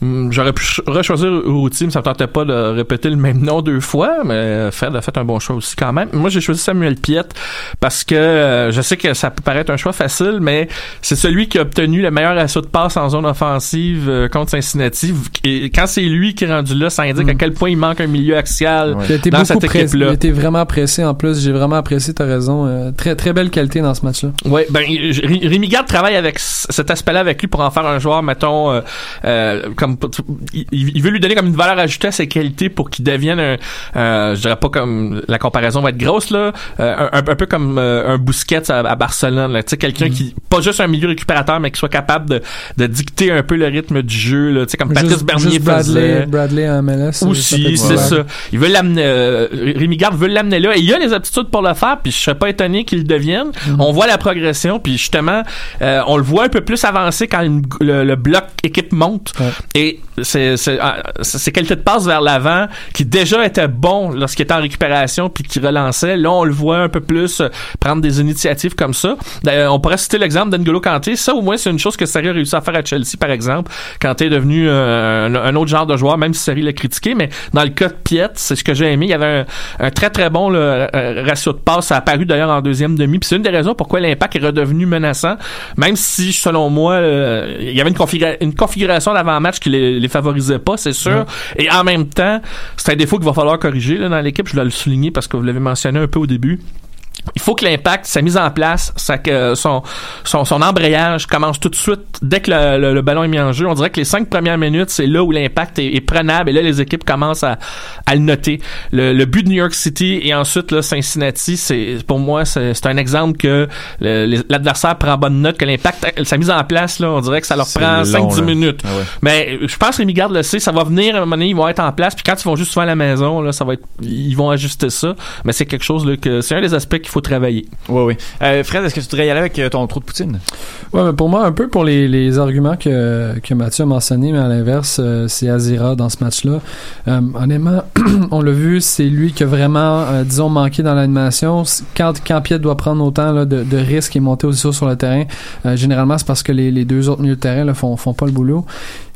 Hum, J'aurais pu ch- rechoisir Routy, mais ça me tentait pas de répéter le même nom deux fois, mais Fred a fait un bon choix aussi quand même. Moi, j'ai choisi Samuel Piette parce que euh, je sais que ça peut paraître un choix facile, mais c'est celui qui a obtenu le meilleur assaut de passe en zone offensive euh, contre Cincinnati. Et quand c'est lui qui est rendu là, ça indique
Mm.
à quel point il manque un milieu axial
été
dans
beaucoup
cette
pressé. Il a
équipe-là.
été vraiment pressé en plus. J'ai vraiment apprécié, t'as raison. Euh, très, très belle qualité dans ce match-là.
Ouais, ben Ré- Rémi Garde travaille avec cet aspect-là avec lui pour en faire un joueur, mettons, euh, euh, comme il, il veut lui donner comme une valeur ajoutée à ses qualités pour qu'il devienne un, euh, je dirais pas comme la comparaison va être grosse là, euh, un, un peu comme euh, un Busquets à, à Barcelone, tu sais quelqu'un qui pas juste un milieu récupérateur mais qui soit capable de, de dicter un peu le rythme du jeu là, tu sais comme Patrice
Juste-
Bernier
juste Bradley,
faisait.
Bradley en MLS.
Aussi, c'est ça. Il veut l'amener. euh, Rémi Garde veut l'amener là. Et il a les aptitudes pour le faire. Puis je serais pas étonné qu'il le devienne.
Mhm.
On voit la progression. Puis justement, euh, on le voit un peu plus avancer quand une- le, le bloc équipe monte.
Ouais.
Et c'est c'est qualités de passe vers l'avant qui déjà étaient bons lorsqu'il était en récupération puis qui relançait. Là, on le voit un peu plus euh, prendre des initiatives comme ça. On pourrait citer l'exemple d'Angolo Kanté. Ça, au moins, c'est une chose que Sarri a réussi à faire à Chelsea, par exemple. Kanté est devenu euh, un, autre genre de joueur, même si Sarri l'a critiqué. Mais dans le cas de Piet, c'est ce que j'ai aimé. Il y avait un, très, très bon euh, ratio de passe. Ça a apparu d'ailleurs en deuxième demi. Puis c'est une des raisons pourquoi l'impact est redevenu menaçant. Même si, selon moi, il y avait une, une configuration d'avant-match qui les, les favorisait pas, c'est sûr. Et en même temps, c'est un défaut qu'il va falloir corriger là, dans l'équipe. Je dois le souligner parce que vous l'avez mentionné un peu au début. Il faut que l'impact, sa mise en place, sa, que son, son, son embrayage commence tout de suite dès que le, le- le ballon est mis en jeu. On dirait que les cinq premières minutes, c'est là où l'impact est, est prenable et là, les équipes commencent à, à le noter. Le, le but de New York City et ensuite là, Cincinnati, c'est pour moi, c'est un exemple que l'adversaire prend bonne note, que l'impact, sa mise en place, là, on dirait que ça leur prend
long,
5-10
là.
minutes.
Ah ouais.
Mais je pense que Rémi Garde le sait, ça va venir à un moment donné, ils vont être en place, puis quand ils vont juste souvent à la maison, là, ça va être, ils vont ajuster ça. Mais c'est quelque chose là, que c'est un des aspects qu'il faut travailler.
Oui, oui. Euh, Fred, est-ce que tu voudrais y aller avec euh, ton trou de poutine?
Ouais, mais pour moi, un peu pour les, les arguments que, que Mathieu a mentionnés, mais à l'inverse, euh, c'est Azira dans ce match-là. Euh, honnêtement, on l'a vu, c'est lui qui a vraiment, euh, disons, manqué dans l'animation. Quand, quand Piet doit prendre autant là, de, de risques et monter aussi haut sur le terrain, euh, généralement, c'est parce que les, les deux autres milieux de terrain là, font, font pas le boulot.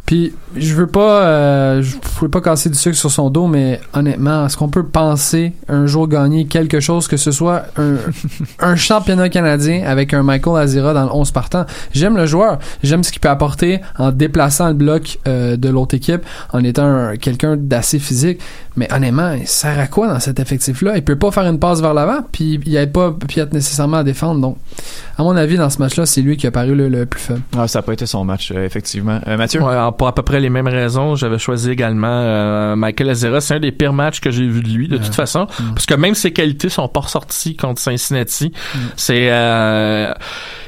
Puis je veux pas, euh, je veux pas casser du sucre sur son dos, mais honnêtement, est-ce qu'on peut penser un jour gagner quelque chose que ce soit un, un championnat canadien avec un Michael Azira dans le 11 partant? J'aime le joueur, j'aime ce qu'il peut apporter en déplaçant le bloc euh, de l'autre équipe, en étant un- quelqu'un d'assez physique. Mais honnêtement, il sert à quoi dans cet effectif-là? Il peut pas faire une passe vers l'avant, puis il n'y avait pas Piet nécessairement à défendre. Donc, à mon avis, dans ce match-là, c'est lui qui a paru le, le plus faible.
Ah, ça n'a pas été son match, euh, effectivement. Euh, Mathieu?
Ouais, alors, pour à peu près les mêmes raisons, j'avais choisi également euh, Michael Azera. C'est un des pires matchs que j'ai vu de lui, de toute façon, parce que même ses qualités sont pas ressorties contre Cincinnati. C'est euh,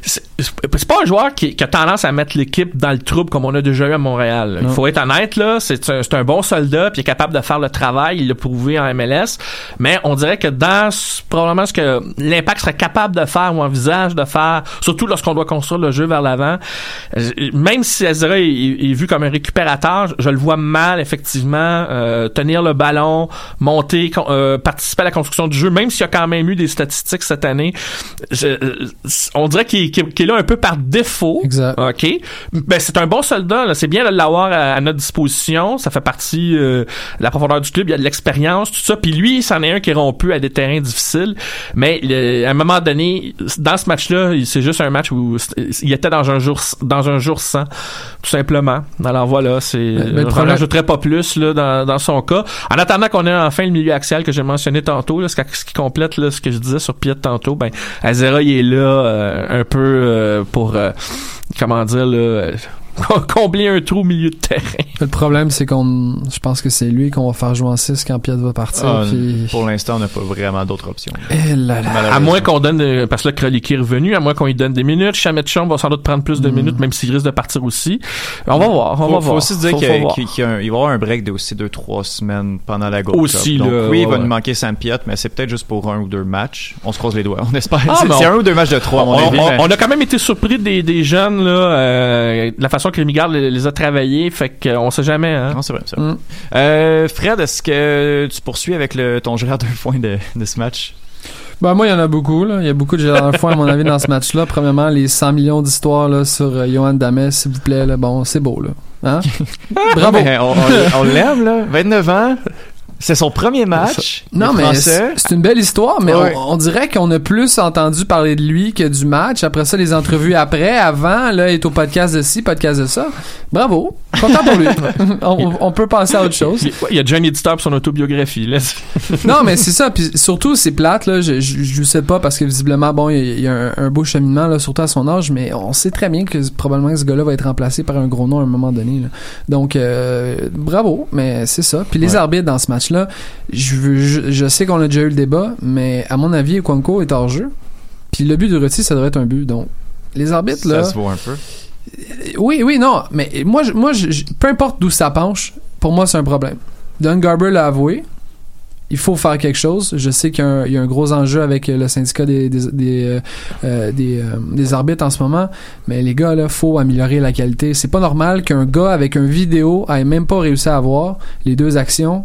c'est pas un joueur qui, qui a tendance à mettre l'équipe dans le trouble comme on a déjà eu à Montréal. Il faut être honnête là, c'est un, un bon soldat puis il est capable de faire le travail, il l'a prouvé en MLS, mais on dirait que dans ce- probablement ce que l'impact serait capable de faire ou envisage de faire, surtout lorsqu'on doit construire le jeu vers l'avant, euh, même si Azera est, est vu comme un récupérateur, je le vois mal effectivement euh, tenir le ballon, monter, con- euh, participer à la construction du jeu, même s'il y a quand même eu des statistiques cette année. Je- euh, on dirait qu'il est là un peu par défaut.
Exact.
OK? Ben, c'est un bon soldat. C'est bien de l'avoir à, à notre disposition. Ça fait partie euh, de la profondeur du club. Il y a de l'expérience, tout ça. Puis lui, c'en est un qui est rompu à des terrains difficiles. Mais le- à un moment donné, dans ce match-là, c'est juste un match où il était dans un jour dans un jour sans, tout simplement. Alors voilà, c'est.
mais le
je rajouterai pas plus là, dans, dans son cas. En attendant qu'on ait enfin le milieu axial que j'ai mentionné tantôt, là, ce, qui- complète là, ce que je disais sur Piet tantôt, ben Azera il est là euh, un peu euh, pour euh, comment dire là, euh, combler un trou au milieu de terrain.
Le problème, c'est qu'on, je pense que c'est lui qu'on va faire jouer en 6 quand Piet va partir.
Ah,
puis...
Pour l'instant, on n'a pas vraiment d'autres options.
Eh là là.
À moins qu'on donne, euh, parce que là, Kroliki est revenu, à moins qu'on lui donne des minutes. Chamechon va sans doute prendre plus de minutes, même s'il risque de partir aussi. On va voir, on
faut,
va
faut
voir.
aussi se dire
Faut-
qu'il va y avoir un break de aussi 2-3 semaines pendant la Gold
Aussi,
Cup. Donc,
là,
oui, il va
ouais.
nous manquer Sam Piet, mais c'est peut-être juste pour un ou deux matchs. On se croise les doigts, on espère.
Ah,
c'est
mais
c'est
on-
un ou deux matchs de trois, à mon
on,
avis.
on-
mais-
on a quand même été surpris des, des jeunes, là, euh, de la façon que Rémi Garde les, les a travaillés, fait qu'on sait jamais, hein.
Non, c'est vrai, c'est vrai.
Mm.
Euh, Fred, est-ce que tu poursuis avec le, ton gérard de foin de, de ce match?
Ben, moi, il y en a beaucoup, là. Il y a beaucoup de Gérard Foin, à mon avis, dans ce match-là. Premièrement, les 100 millions d'histoires, là, sur euh, Johan Dames, s'il vous plaît, là. Bon, c'est beau, là. Hein? Bravo.
On- on l'aime, là. 29 ans. C'est son premier match.
Non, mais c'est c'est une belle histoire, mais
Ouais.
on, on dirait qu'on a plus entendu parler de lui que du match. Après ça, les entrevues après, avant, là, il est au podcast de ci, podcast de ça. Bravo. Content pour lui. on, on peut passer à autre chose.
Il y a déjà un éditeur pour son autobiographie, là.
Non, mais c'est ça. Puis surtout, c'est plate, là. Je, je, je le sais pas parce que visiblement, bon, il y a, il y a un, un beau cheminement, là, surtout à son âge, mais on sait très bien que probablement ce gars-là va être remplacé par un gros nom à un moment donné, là. Donc, euh, bravo, mais c'est ça. Puis les
Ouais.
arbitres dans ce match-là, je, je, je sais qu'on a déjà eu le débat, mais à mon avis, Kwanko est hors jeu. Puis le but de Ruti, ça devrait être un but. Donc, les arbitres, là.
Ça se voit un peu.
Oui, oui, non, mais moi, je- moi peu importe d'où ça penche, pour moi, c'est un problème. Don Garber l'a avoué. Il faut faire quelque chose. Je sais qu'il y, a un- il y a un gros enjeu avec le syndicat des, des, des, euh, euh, des, euh, des arbitres en ce moment, mais les gars, là, faut améliorer la qualité. C'est pas normal qu'un gars avec un vidéo ait même pas réussi à avoir les deux actions.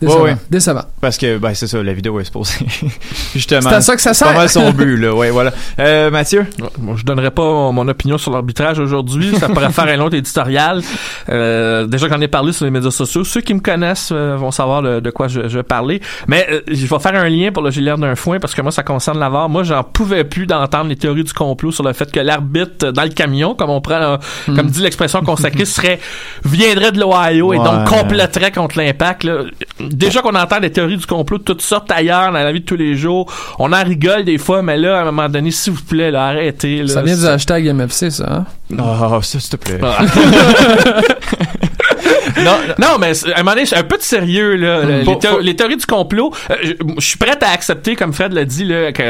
Décevant.
Ouais, ouais.
Décevant.
Parce que, ben, c'est ça, la vidéo est supposée. Justement.
C'est à ça que ça
C'est pas
sert.
mal son but, là. Ouais, voilà. Euh, Mathieu?
Bon, je donnerai pas mon opinion sur l'arbitrage aujourd'hui. Ça pourrait faire un autre éditorial. Euh, déjà j'en ai parlé sur les médias sociaux. Ceux qui me connaissent euh, vont savoir le- de quoi je, je vais parler. Mais euh, je vais faire un lien pour le gilet d'un foin parce que moi, ça concerne l'avare. Moi, j'en pouvais plus d'entendre les théories du complot sur le fait que l'arbitre dans le camion, comme on prend, euh, comme dit l'expression consacrée, serait viendrait de l'Ohio et
Ouais.
donc compléterait contre l'impact. là. Déjà qu'on entend des théories du complot de toutes sortes ailleurs dans la vie de tous les jours. On en rigole des fois, mais là, à un moment donné, s'il vous plaît, là, arrêtez. Là,
Ça vient du hashtag MFC, ça. Hein?
Oh, ça, s'il te plaît.
Ah. non, mais c'est- à un moment donné, un peu de sérieux là.
Mm.
les, théories du complot, euh, je, suis prêt à accepter, comme Fred l'a dit, là, que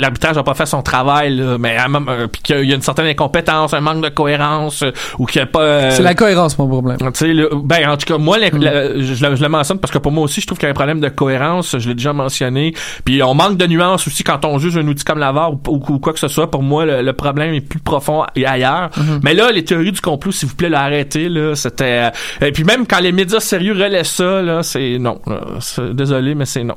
l'arbitrage n'a pas fait son travail, là, mais euh, puis qu'il y a une certaine incompétence, un manque de cohérence, euh, ou qu'il n'y a pas. euh,
C'est la cohérence, mon problème.
tu sais, le- ben, en tout cas, moi, la- je, le- je le mentionne parce que pour moi aussi, je trouve qu'il y a un problème de cohérence. Je l'ai déjà mentionné. Puis on manque de nuances aussi quand on juge un outil comme la VAR ou, ou- ou quoi que ce soit. Pour moi, le, le problème est plus profond et ailleurs. Mais là, les théories du complot, s'il vous plaît, l'arrêtez. Là, c'était. Et puis même quand les médias sérieux relaient ça, là, c'est non. Désolé, mais c'est non.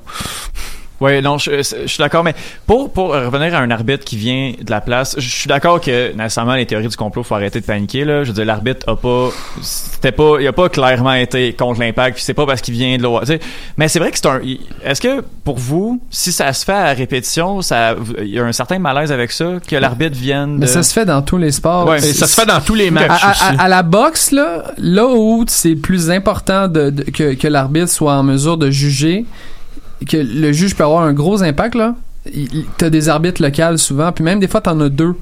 Oui, non, je, je suis d'accord, mais pour, pour revenir à un arbitre qui vient de la place, je suis d'accord que nécessairement les théories du complot, faut arrêter de paniquer là. Je veux dire, l'arbitre a pas, c'était pas, il a pas clairement été contre l'impact, puis c'est pas parce qu'il vient de l'OA. tu sais. Mais c'est vrai que c'est un. Est-ce que pour vous, si ça se fait à répétition, ça, il y a un certain malaise avec ça que l'arbitre vienne. De...
Mais ça se fait dans tous les sports.
Ouais,
ça se fait dans tous les matchs
à-
aussi.
à- à la boxe, là, là où c'est plus important de, de- que, que l'arbitre soit en mesure de juger, que le juge peut avoir un gros impact, là. T'as des arbitres locaux souvent, puis même des fois t'en as deux.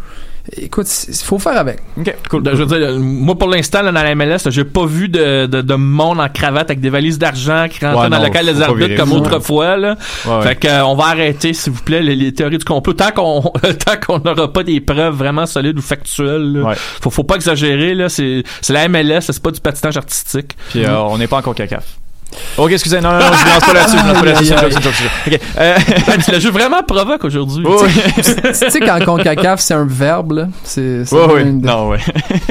Écoute, il faut faire avec.
Ok, cool.
Je veux dire, euh, moi pour l'instant dans la MLS, j'ai pas vu de, de, de monde en cravate avec des valises d'argent qui rentrent
Ouais,
dans
non,
le local des arbitres comme autrefois. Là.
Ouais, ouais.
Fait que euh, on va arrêter, s'il vous plaît, les, les théories du complot. Tant qu'on tant qu'on n'aura pas des preuves vraiment solides ou factuelles, là,
Ouais.
faut, faut pas exagérer. Là, c'est c'est la MLS, c'est pas du patinage artistique.
Puis euh, on n'est pas encore CACAF. Ok, excusez, non, non, non, je ne lance pas là-dessus, je lance pas là-dessus, c'est une joke, c'est une joke, c'est une joke. Ok, euh,
tu le jeu vraiment provoque aujourd'hui.
oui, oui.
tu sais, quand CONCACAF, c'est un verbe, là. C'est,
ouais.
une-
Non, ouais.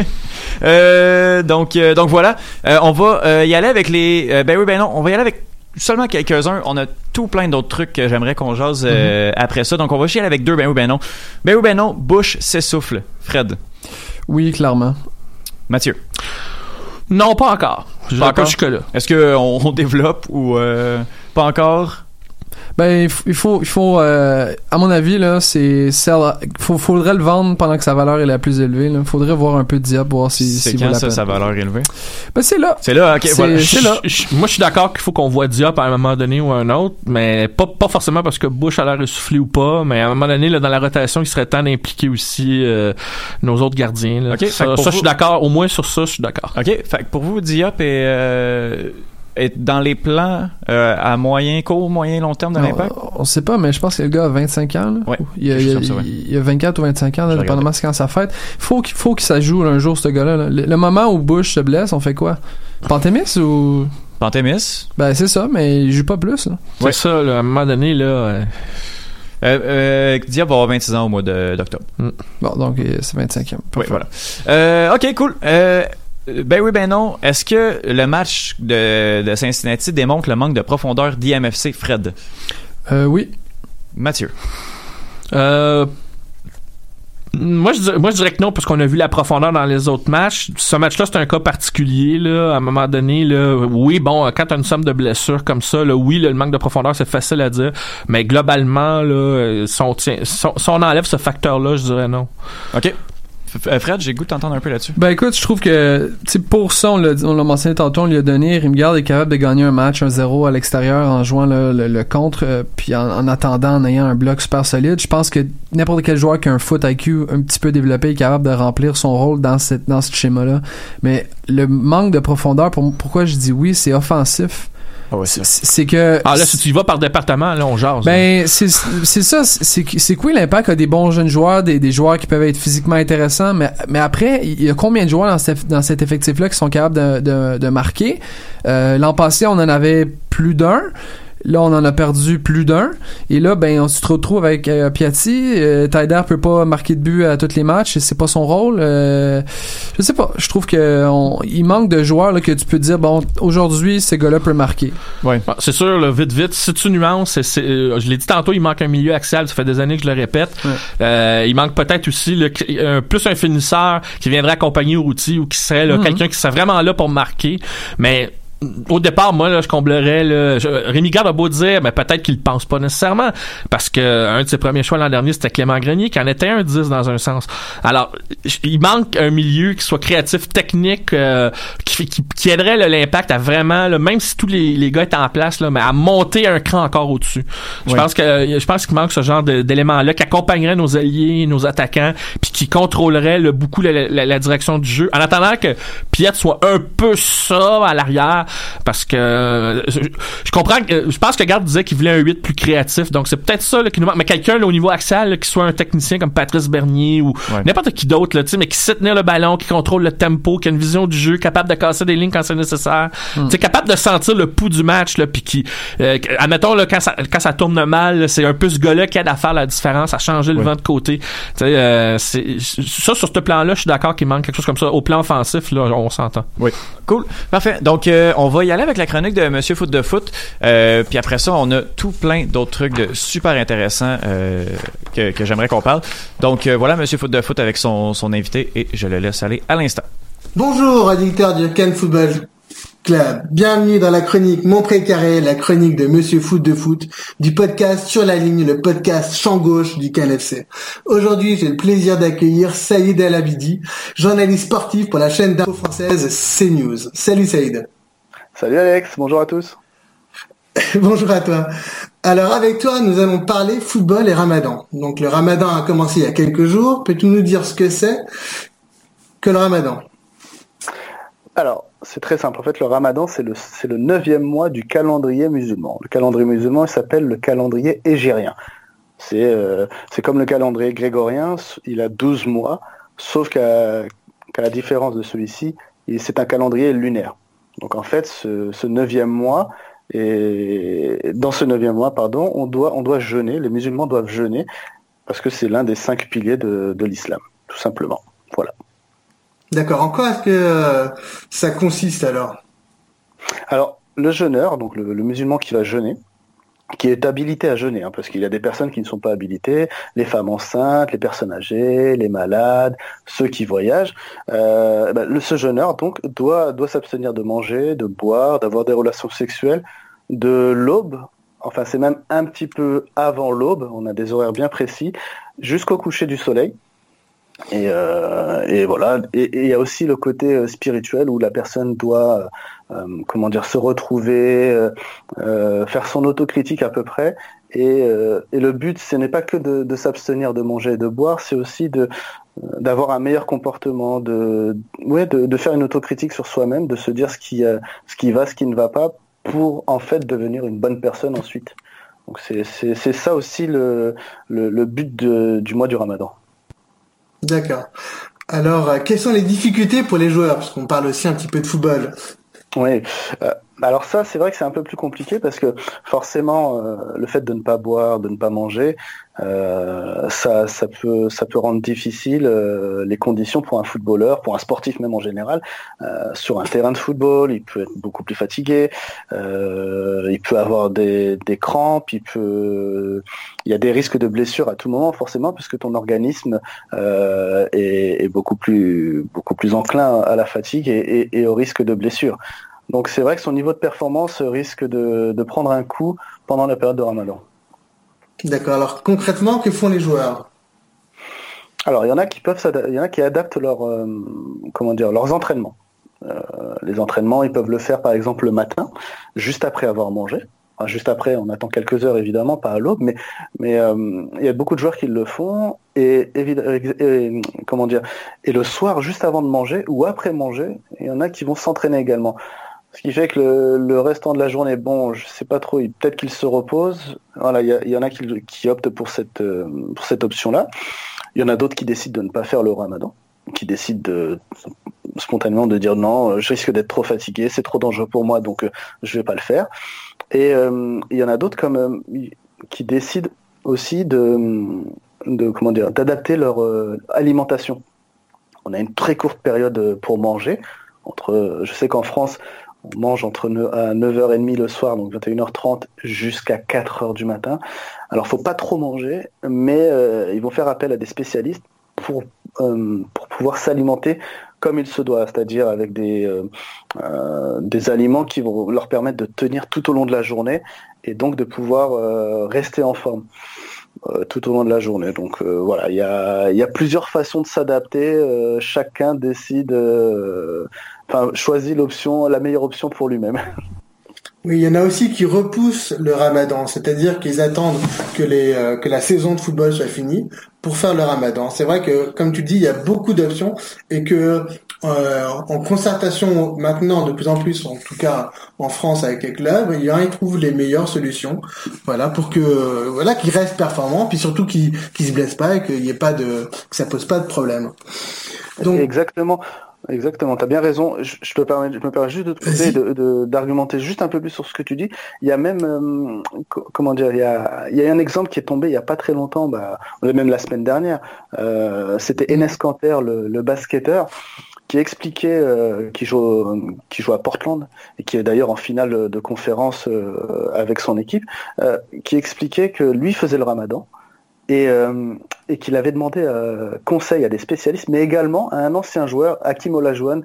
euh, donc, euh, donc voilà. Euh, on va euh, y aller avec les. ben oui, ben non. On va y aller avec seulement quelques-uns. On a tout plein d'autres trucs que j'aimerais qu'on jase euh, après ça. Donc, on va chier avec deux. Ben oui, ben non. Ben oui, ben non. Bush s'essouffle. Fred.
Oui, clairement.
Mathieu.
Non, pas encore.
Pas
pas
encore?
jusque-là.
Est-ce qu'on on développe ou euh, pas encore?
Ben, il faut, il faut, euh, à mon avis, là, c'est, faut, faudrait le vendre pendant que sa valeur est la plus élevée, là. Faudrait voir un peu de diable, voir si,
C'est
s'il vaut
quand
la
ça,
peine.
sa valeur élevée?
Ben, c'est là.
C'est là, ok,
C'est-
voilà.
là.
Moi, je suis d'accord qu'il faut qu'on voit Diop à un moment donné ou à un autre, mais pas, pas forcément parce que Bush a l'air essoufflé ou pas, mais à un moment donné, là, dans la rotation, il serait temps d'impliquer aussi euh, nos autres gardiens. Là.
Ok, fait
ça,
que pour
ça, je
vous-
suis d'accord. Au moins sur ça, je suis d'accord.
OK. Fait que pour vous, Diop est, euh, est dans les plans euh, à moyen, court, moyen, long terme de l'impact?
on sait pas, mais je pense que le gars a 25 ans. Là.
Ouais,
il, a, il, a,
ça, ouais.
il a 24 ou 25 ans, là, dépendamment de quand ça fête. Faut qu'il faut qu'il ça joue un jour, ce gars-là. là. Le, le moment où Bush se blesse, on fait quoi? Pantémis ou...
Pantémis?
Ben, c'est ça, mais il joue pas plus. Là.
C'est ça, là, à un moment donné, là. euh,
Euh, euh, Diop va avoir 26 ans au mois d'octobre.
Bon, donc c'est 25e.
Oui, voilà. Euh, OK, cool. Euh, ben oui, ben non. Est-ce que le match de, de Cincinnati démontre le manque de profondeur d'IMFC, Fred?
Euh, oui.
Mathieu.
Euh, moi, je dirais, moi, je dirais que non, parce qu'on a vu la profondeur dans les autres matchs. Ce match-là, c'est un cas particulier. Là. À un moment donné, là, oui, bon, quand tu as une somme de blessures comme ça, là, oui, là, le manque de profondeur, c'est facile à dire. Mais globalement, là, euh, si, on tient, si, on, si on enlève ce facteur-là, je dirais non.
OK. Euh, Fred, j'ai goût de t'entendre un peu là-dessus.
Ben écoute, je trouve que pour ça, on l'a mentionné tantôt, on lui a donné, Rimgard est capable de gagner un match 1-0 à l'extérieur en jouant le, le- le contre, euh, puis en, en attendant, en ayant un bloc super solide. Je pense que n'importe quel joueur qui a un foot IQ un petit peu développé est capable de remplir son rôle dans, cette, dans ce schéma-là. Mais le manque de profondeur, pour, pourquoi je dis oui, c'est offensif.
Ah
c'est c'est que...
Ah, là, si tu y vas par département, là, on jase.
Ben, c'est c'est ça. C'est oui, l'impact a des bons jeunes joueurs, des, des joueurs qui peuvent être physiquement intéressants, mais, mais après, il y a combien de joueurs dans, cet- dans cet effectif-là qui sont capables de, de, de marquer? Euh, L'an passé, on en avait plus d'un. Là, on en a perdu plus d'un. Et là, ben, on se retrouve avec euh, Piatti. Euh, Taider peut pas marquer de but à tous les matchs. et C'est pas son rôle. Euh, je sais pas. Je trouve que on- il manque de joueurs là, que tu peux dire, bon, aujourd'hui, ce gars-là peut marquer.
Ouais.
Ah, C'est sûr, là, vite, vite. Si tu nuances, c'est- c'est, euh, je l'ai dit tantôt, il manque un milieu axial. Ça fait des années que je le répète. Euh, il manque peut-être aussi le, un- plus un finisseur qui viendrait accompagner Routy ou qui serait là,
Mhm.
quelqu'un qui serait vraiment là pour marquer. Mais au départ, moi, là, je comblerais. Là, je- Rémi Garde a beau dire, mais peut-être qu'il le pense pas nécessairement, parce que un de ses premiers choix l'an dernier, c'était Clément Grenier, qui en était un 10 dans un sens. Alors, il manque un milieu qui soit créatif, technique, euh, qui, qui, qui aiderait l'impact à vraiment, là, même si tous les, les gars étaient en place, là, mais à monter un cran encore au-dessus. Je
Oui.
pense que je pense qu'il manque ce genre d'éléments-là qui accompagnerait nos alliés, nos attaquants, puis qui contrôlerait beaucoup la, la- la direction du jeu. En attendant que Piet soit un peu ça à l'arrière, parce que je, je comprends que je pense que Garde disait qu'il voulait un 8 plus créatif, donc c'est peut-être ça là, qui nous manque. Mais quelqu'un au niveau axial là, qui soit un technicien comme Patrice Bernier ou n'importe qui d'autre, là, tu sais, mais qui sait tenir le ballon, qui contrôle le tempo, qui a une vision du jeu, capable de casser des lignes quand c'est nécessaire, tu sais, capable de sentir le pouls du match, là, puis qui, euh, admettons là, quand ça quand ça tourne mal, c'est un peu ce gars-là qui aide à faire la différence, à changer le vent de côté. Tu sais, euh, c'est ça sur ce plan-là, je suis d'accord qu'il manque quelque chose comme ça. Au plan offensif, là, on s'entend.
Oui. Cool. Parfait. Donc, euh, on va y aller avec la chronique de Monsieur Foot de Foot. Euh, puis après ça, on a tout plein d'autres trucs de super intéressants euh, que, j'aimerais qu'on parle. Donc, euh, voilà Monsieur Foot de Foot avec son, son invité et je le laisse aller à l'instant.
Bonjour, auditeurs du Cannes Football Club. Bienvenue dans la chronique Mon Précaré, la chronique de Monsieur Foot de Foot, du podcast Sur la ligne, le podcast champ gauche du Cannes FC. Aujourd'hui, j'ai le plaisir d'accueillir Saïd El Abidi, journaliste sportif pour la chaîne d'info française CNews. Salut Saïd.
Salut Alex, bonjour à tous.
Bonjour à toi. Alors avec toi, nous allons parler football et ramadan. Donc le ramadan a commencé il y a quelques jours. Peux-tu nous dire ce que c'est que le ramadan?
Alors, c'est très simple. En fait, le ramadan, c'est le, c'est le neuvième mois du calendrier musulman. Le calendrier musulman il s'appelle le calendrier égérien. C'est euh, c'est comme le calendrier grégorien, il a 12 mois, sauf qu'à qu'à la différence de celui-ci, c'est un calendrier lunaire. Donc en fait, ce, ce neuvième mois, et dans ce neuvième mois, pardon, on doit, on doit jeûner, les musulmans doivent jeûner, parce que c'est l'un des cinq piliers de, de l'islam, tout simplement. Voilà.
D'accord. En quoi est-ce que euh, ça consiste alors?
Alors, le jeûneur, donc le, le musulman qui va jeûner, qui est habilité à jeûner, hein, parce qu'il y a des personnes qui ne sont pas habilitées, les femmes enceintes, les personnes âgées, les malades, ceux qui voyagent. Euh, bah, ce jeûneur donc doit, s'abstenir de manger, de boire, d'avoir des relations sexuelles de l'aube. Enfin, c'est même un petit peu avant l'aube. On a des horaires bien précis jusqu'au coucher du soleil. Et, euh, voilà. Et et il y a aussi le côté euh, spirituel où la personne doit, euh, comment dire, se retrouver, euh, euh, faire son autocritique à peu près. Et, le but, ce n'est pas que de, s'abstenir de manger et de boire, c'est aussi d'avoir un meilleur comportement, de faire une autocritique sur soi-même, de se dire ce qui va, ce qui ne va pas, pour en fait devenir une bonne personne ensuite. Donc c'est ça aussi le but du mois du Ramadan.
D'accord. Alors, quelles sont les difficultés pour les joueurs? Parce qu'on parle aussi un petit peu de football.
Oui. Euh, alors ça, c'est vrai que c'est un peu plus compliqué parce que forcément, euh, le fait de ne pas boire, de ne pas manger, euh, ça, ça peut, ça peut rendre difficile euh, les conditions pour un footballeur, pour un sportif même en général. Euh, sur un terrain de football, il peut être beaucoup plus fatigué, euh, il peut avoir des, des crampes, il peut, il y a des risques de blessures à tout moment forcément puisque ton organisme euh, est, est beaucoup plus, beaucoup plus enclin à la fatigue et, et- et au risque de blessure. Donc c'est vrai que son niveau de performance risque de, de prendre un coup pendant la période de Ramadan.
D'accord. Alors, concrètement, que font les joueurs?
Alors il y en a qui peuvent il y en a qui adaptent leur euh, comment dire leurs entraînements. Euh, les entraînements, ils peuvent le faire par exemple le matin, juste après avoir mangé. Juste après, on attend quelques heures évidemment, pas à l'aube, mais euh, il y a beaucoup de joueurs qui le font et, et- comment dire et le soir juste avant de manger ou après manger, il y en a qui vont s'entraîner également. Ce qui fait que le, restant de la journée, bon, je sais pas trop, peut-être qu'ils se reposent. Voilà, il y, en a qui, qui optent pour cette, euh, cette option-là. Il y en a d'autres qui décident de ne pas faire le ramadan, qui décident de, spontanément de dire non, je risque d'être trop fatigué, c'est trop dangereux pour moi, donc euh, je vais pas le faire. Et euh, il y en a d'autres qui décident aussi de, de comment dire, d'adapter leur alimentation. On a une très courte période pour manger. Entre, je sais qu'en France, on mange entre 9, à 9h30 le soir, donc 21h30 jusqu'à 4h du matin. Alors faut pas trop manger, mais euh, ils vont faire appel à des spécialistes pour, euh, pour pouvoir s'alimenter comme il se doit, c'est-à-dire avec des, des aliments qui vont leur permettre de tenir tout au long de la journée et donc de pouvoir rester en forme. tout au long de la journée. Donc voilà, il y a, y a, plusieurs façons de s'adapter. chacun décide, enfin choisit l'option, la meilleure option pour lui-même.
Oui, il y en a aussi qui repoussent le ramadan, c'est-à-dire qu'ils attendent que, les, euh, que la saison de football soit finie pour faire le ramadan. C'est vrai que, comme tu dis, il y a beaucoup d'options et que euh, en concertation maintenant de plus en plus, en tout cas en France avec les clubs, il y en a qui trouvent les meilleures solutions, voilà, pour que voilà qu'ils restent performants, puis surtout qu'ils qu'ils se blessent pas et qu'il y ait pas de que ça pose pas de problème.
Donc, Exactement. Exactement, tu as bien raison. Je, te permets, je me permets juste de d'argumenter juste un peu plus sur ce que tu dis. Il y a même, euh, comment dire, il y a, il y a un exemple qui est tombé il y a pas très longtemps, bah, même la semaine dernière. Euh, C'était Enes Kanter, le, le basketteur, qui expliquait, euh, qui joue, qui joue à Portland et qui est d'ailleurs en finale de conférence euh, avec son équipe, euh, qui expliquait que lui faisait le Ramadan et, euh, et qu'il avait demandé euh, conseil à des spécialistes, mais également à un ancien joueur, Hakim Olajuwon,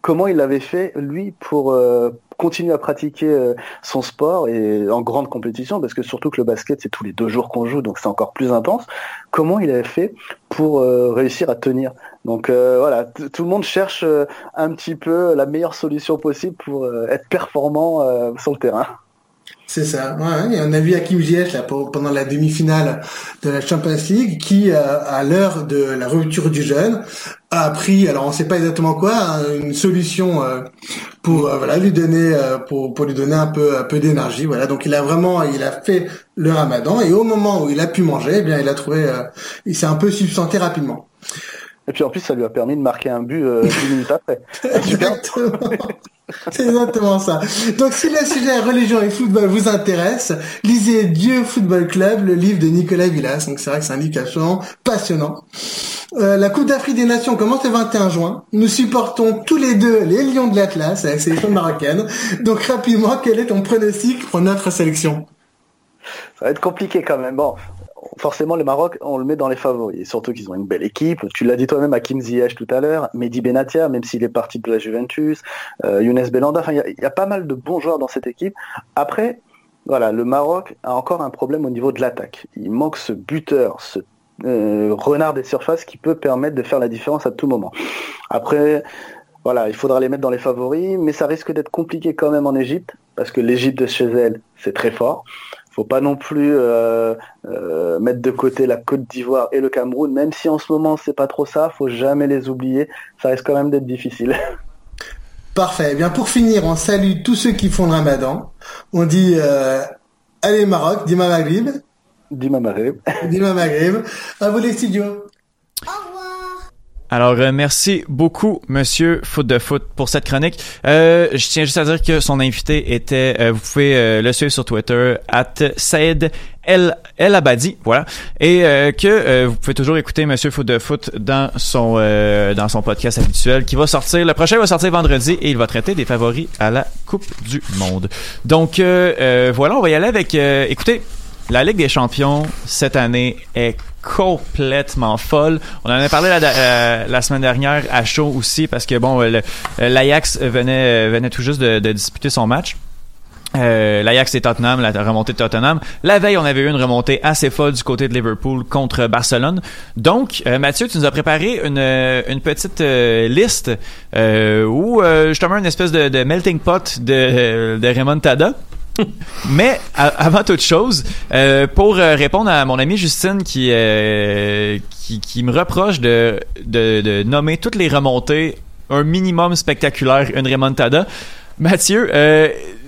comment il avait fait lui pour euh, continuer à pratiquer son sport et en grande compétition, parce que surtout que le basket c'est tous les deux jours qu'on joue, donc c'est encore plus intense. Comment il avait fait pour réussir à tenir Donc voilà, tout le monde cherche un petit peu la meilleure solution possible pour être performant sur le terrain.
C'est ça. Ouais, et on a vu Hakim Ziyech là pendant la demi-finale de la Champions League qui, euh, à l'heure de la rupture du jeûne, a pris, alors on sait pas exactement quoi, hein, une solution euh, pour euh, voilà lui donner pour pour lui donner un peu un peu d'énergie. Voilà. Donc il a vraiment il a fait le Ramadan et au moment où il a pu manger, eh bien il a trouvé il s'est un peu substanté rapidement.
Et puis en plus, ça lui a permis de marquer un but euh, 10 minutes après.
C'est exactement ça. Donc si le sujet religion et football vous intéresse, lisez Dieu Football Club, le livre de Nicolas Villas. Donc c'est vrai que c'est un livre passionnant. Euh, la Coupe d'Afrique des Nations commence le 21 juin. Nous supportons tous les deux les Lions de l'Atlas avec sélection marocaine. Donc rapidement, quel est ton pronostic pour notre sélection?
Ça va être compliqué quand même. Bon, forcément, le Maroc, on le met dans les favoris. Surtout qu'ils ont une belle équipe. Tu l'as dit toi-même à Kim Ziyech tout à l'heure. Mehdi Benatia, même s'il est parti de la Juventus. Euh, Younes Belanda. Enfin, il y, a pas mal de bons joueurs dans cette équipe. Après, voilà, le Maroc a encore un problème au niveau de l'attaque. Il manque ce buteur, ce euh, renard des surfaces qui peut permettre de faire la différence à tout moment. Après, voilà, il faudra les mettre dans les favoris, mais ça risque d'être compliqué quand même en Égypte, parce que l'Égypte de chez elle, c'est très fort faut pas non plus euh, euh, mettre de côté la Côte d'Ivoire et le Cameroun, même si en ce moment c'est pas trop ça, faut jamais les oublier, ça risque quand même d'être difficile.
Parfait. Eh bien pour finir, on salue tous ceux qui font le Ramadan. On dit euh, allez Maroc, Dima Maghrib.
Dima Maghrib.
Dima Maghrib. À vous les studios.
Alors, euh, merci beaucoup, Monsieur Foot de Foot, pour cette chronique. Euh, je tiens juste à dire que son invité était, euh, vous pouvez euh, le suivre sur Twitter, at Saïd El, Abadi, voilà, et que vous pouvez toujours écouter Monsieur Foot de Foot dans son dans son podcast habituel, qui va sortir. Le prochain va sortir vendredi et il va traiter des favoris à la Coupe du Monde. Donc voilà, on va y aller avec. écoutez, la Ligue des Champions cette année est complètement folle. On en a parlé la, euh, la semaine dernière à chaud aussi parce que bon, l'Ajax venait venait tout juste de, disputer son match. Euh, L'Ajax et Tottenham, la remontée de Tottenham. La veille, on avait eu une remontée assez folle du côté de Liverpool contre Barcelone. Donc, euh, Mathieu, tu nous as préparé une, une petite euh, liste euh, où justement une espèce de, de melting pot de, de Raymond Tada. Mais avant toute chose, euh, pour euh, répondre à mon amie Justine qui, euh, me reproche de, nommer toutes les remontées un minimum spectaculaire, une remontada, Mathieu,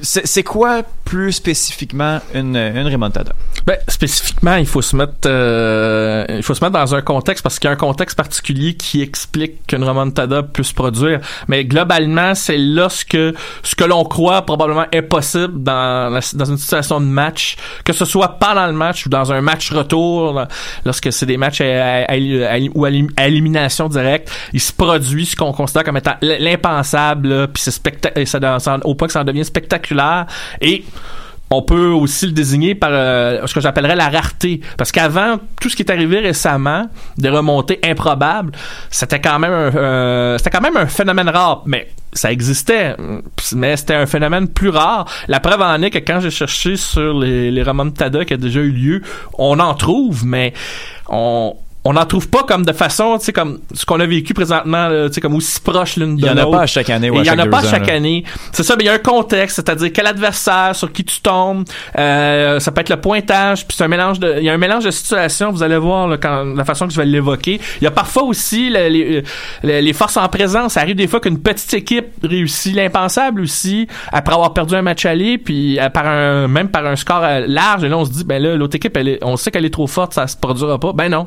c'est quoi plus spécifiquement une, une remontada?
Ben, spécifiquement, il faut se mettre euh, il faut se mettre dans un contexte parce qu'il y a un contexte particulier qui explique qu'une remontada peut se produire. Mais globalement, c'est lorsque ce que l'on croit probablement impossible dans, dans une situation de match, que ce soit pendant le match ou dans un match retour, lorsque c'est des matchs à, ou à, élimination directe, il se produit ce qu'on considère comme étant l'impensable, puis c'est spectaculaire, au point que ça en devient spectaculaire et on peut aussi le désigner par euh, ce que j'appellerais la rareté. Parce qu'avant, tout ce qui est arrivé récemment, des remontées improbables, c'était quand même un, euh, c'était quand même un phénomène rare. Mais ça existait, mais c'était un phénomène plus rare. La preuve en est que quand j'ai cherché sur les, les qui a déjà eu lieu, on en trouve, mais on on n'en trouve pas comme de façon, tu sais, comme ce qu'on a vécu présentement, tu sais, comme aussi proche l'une de
Il y en a
l'autre.
pas à chaque année ou à
Et Il y en a pas à chaque année. C'est ça, mais il y a un contexte, c'est-à-dire quel adversaire, sur qui tu tombes, euh, ça peut être le pointage, puis c'est un mélange de, il y a un mélange de situations, vous allez voir là, quand, la façon que je vais l'évoquer. Il y a parfois aussi le- les, les, les forces en présence. Ça arrive des fois qu'une petite équipe réussit l'impensable aussi, après avoir perdu un match aller, puis euh, par un, même par un score euh, large, et là on se dit, ben là, l'autre équipe, elle est- on sait qu'elle est trop forte, ça se produira pas. Ben non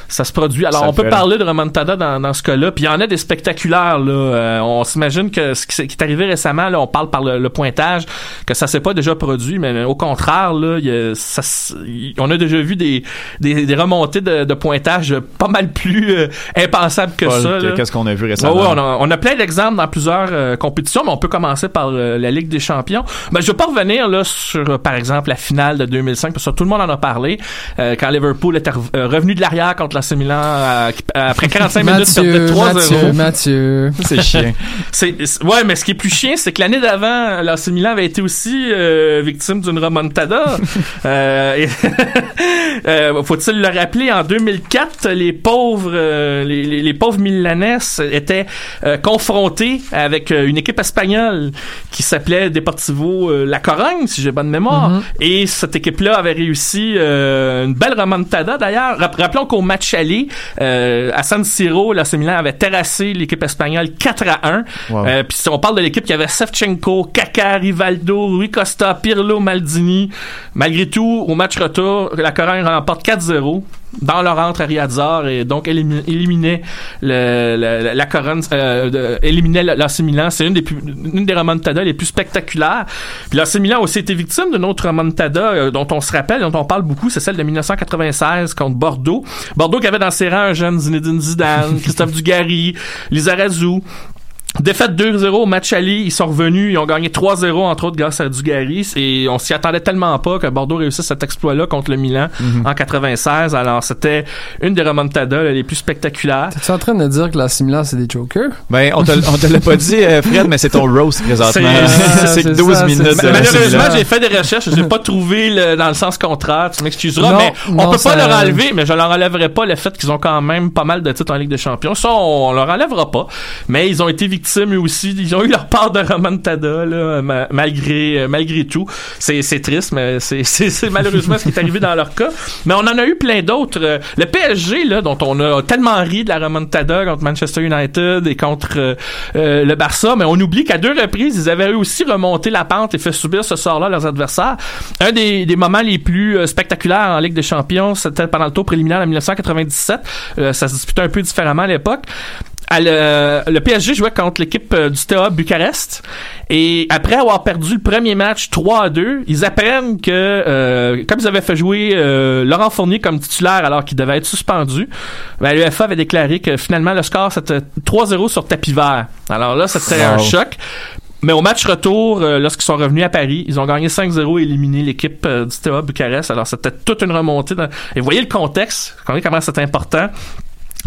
ça se produit. Alors,
Ça
on peut parler de remontada dans, dans ce cas-là. Puis il y en a des spectaculaires. Là. Euh, on s'imagine que ce qui, est arrivé récemment, là, on parle par le, le pointage, que ça s'est pas déjà produit, mais au contraire, là, y a- ça on a déjà vu des, des, des remontées de, de pointage pas mal plus euh, impensables que
Paul,
ça.
qu'est-ce qu'on a vu récemment?
Ouais, ouais, on, a, on a plein d'exemples dans plusieurs euh, compétitions, mais on peut commencer par euh, la Ligue des Champions. Ben, je vais pas revenir là sur, euh, par exemple, la finale de 2005, parce que tout le monde en a parlé, euh, quand Liverpool euh, revenu de l'arrière contre l'AC Milan euh, après 45 minutes perdait 3-0.
Mathieu, Mathieu.
C'est chiant.
C'est, ouais, mais ce qui est plus chiant, c'est que l'année d'avant, l'AC Milan avait été aussi euh, victime d'une remontada. euh, euh, faut-il le rappeler, en 2004, les pauvres, les, les- les pauvres Milanais étaient confrontés avec une équipe espagnole qui s'appelait Deportivo La Corogne, si j'ai bonne mémoire.
Mhm.
Et cette équipe-là avait réussi une belle remontada. D'ailleurs, Rapp- rappelons qu'au match euh, à San Siro, l'AC Milan avait terrassé l'équipe espagnole 4 à 1.
Wow.
Euh, Puis si on parle de l'équipe qui avait Shevchenko, Kaká, Rivaldo, Rui Costa, Pirlo, Maldini. Malgré tout, au match retour, la Corogne remporte 4-0 dans leur entre à Riyadzor et donc élimi- éliminait le, le- la Corogne, euh, éliminait l'AC Milan. C'est une des plus, une des remontadas les plus spectaculaires. Puis l'AC Milan a aussi été victime d'une autre remontada euh, dont on se rappelle, dont on parle beaucoup, c'est celle de 1996 contre Bordeaux. Bordeaux qui avait dans ses rangs un jeune Zinedine Zidane, Christophe Dugarry, Lizarazu. Défaite 2-0 au match aller, ils sont revenus, ils ont gagné 3-0 entre autres grâce à Dugarry et on s'y attendait tellement pas que Bordeaux réussisse cet exploit-là contre le Milan
Mhm.
en 96. Alors c'était une des remontadas là, les plus spectaculaires.
T'es en train de dire que la Similar c'est des jokers?
Ben, on te, on te l'a pas dit, euh, Fred, mais c'est ton roast présentement.
C'est-
C'est
c'est
12
ça,
minutes.
ça.
de
Malheureusement, j'ai fait des recherches, j'ai pas trouvé le, dans le sens contraire. Tu m'excuseras, mais on
non,
peut
ça-
pas leur enlever, mais je leur enlèverai pas le fait qu'ils ont quand même pas mal de titres en Ligue des Champions. Ça, on leur enlèvera pas. Mais ils ont été victimes eux aussi. Ils ont eu leur part de remontada là, ma- malgré euh, malgré tout. C'est triste, mais c'est malheureusement ce qui est arrivé dans leur cas. Mais on en a eu plein d'autres. Euh, Le PSG là, dont on a tellement ri de la remontada contre Manchester United et contre euh, euh, le Barça, mais on oublie qu'à deux reprises, ils avaient eux aussi remonté la pente et fait subir ce sort-là à leurs adversaires. Un des, des moments les plus spectaculaires en Ligue des Champions, c'était pendant le tour préliminaire en 1997. Euh, ça se disputait un peu différemment à l'époque. Le, le PSG jouait contre l'équipe euh, du Steaua Bucarest et après avoir perdu le premier match 3 à 2, ils apprennent que euh, comme ils avaient fait jouer euh, Laurent Fournier comme titulaire alors qu'il devait être suspendu, ben, l'UEFA avait déclaré que finalement le score c'était 3-0 sur tapis vert. Alors là c'était un choc. Mais au match retour, euh, lorsqu'ils sont revenus à Paris, ils ont gagné 5-0 et éliminé l'équipe euh, du Steaua Bucarest. Alors c'était toute une remontée. dans- Et vous voyez le contexte, comment c'est important.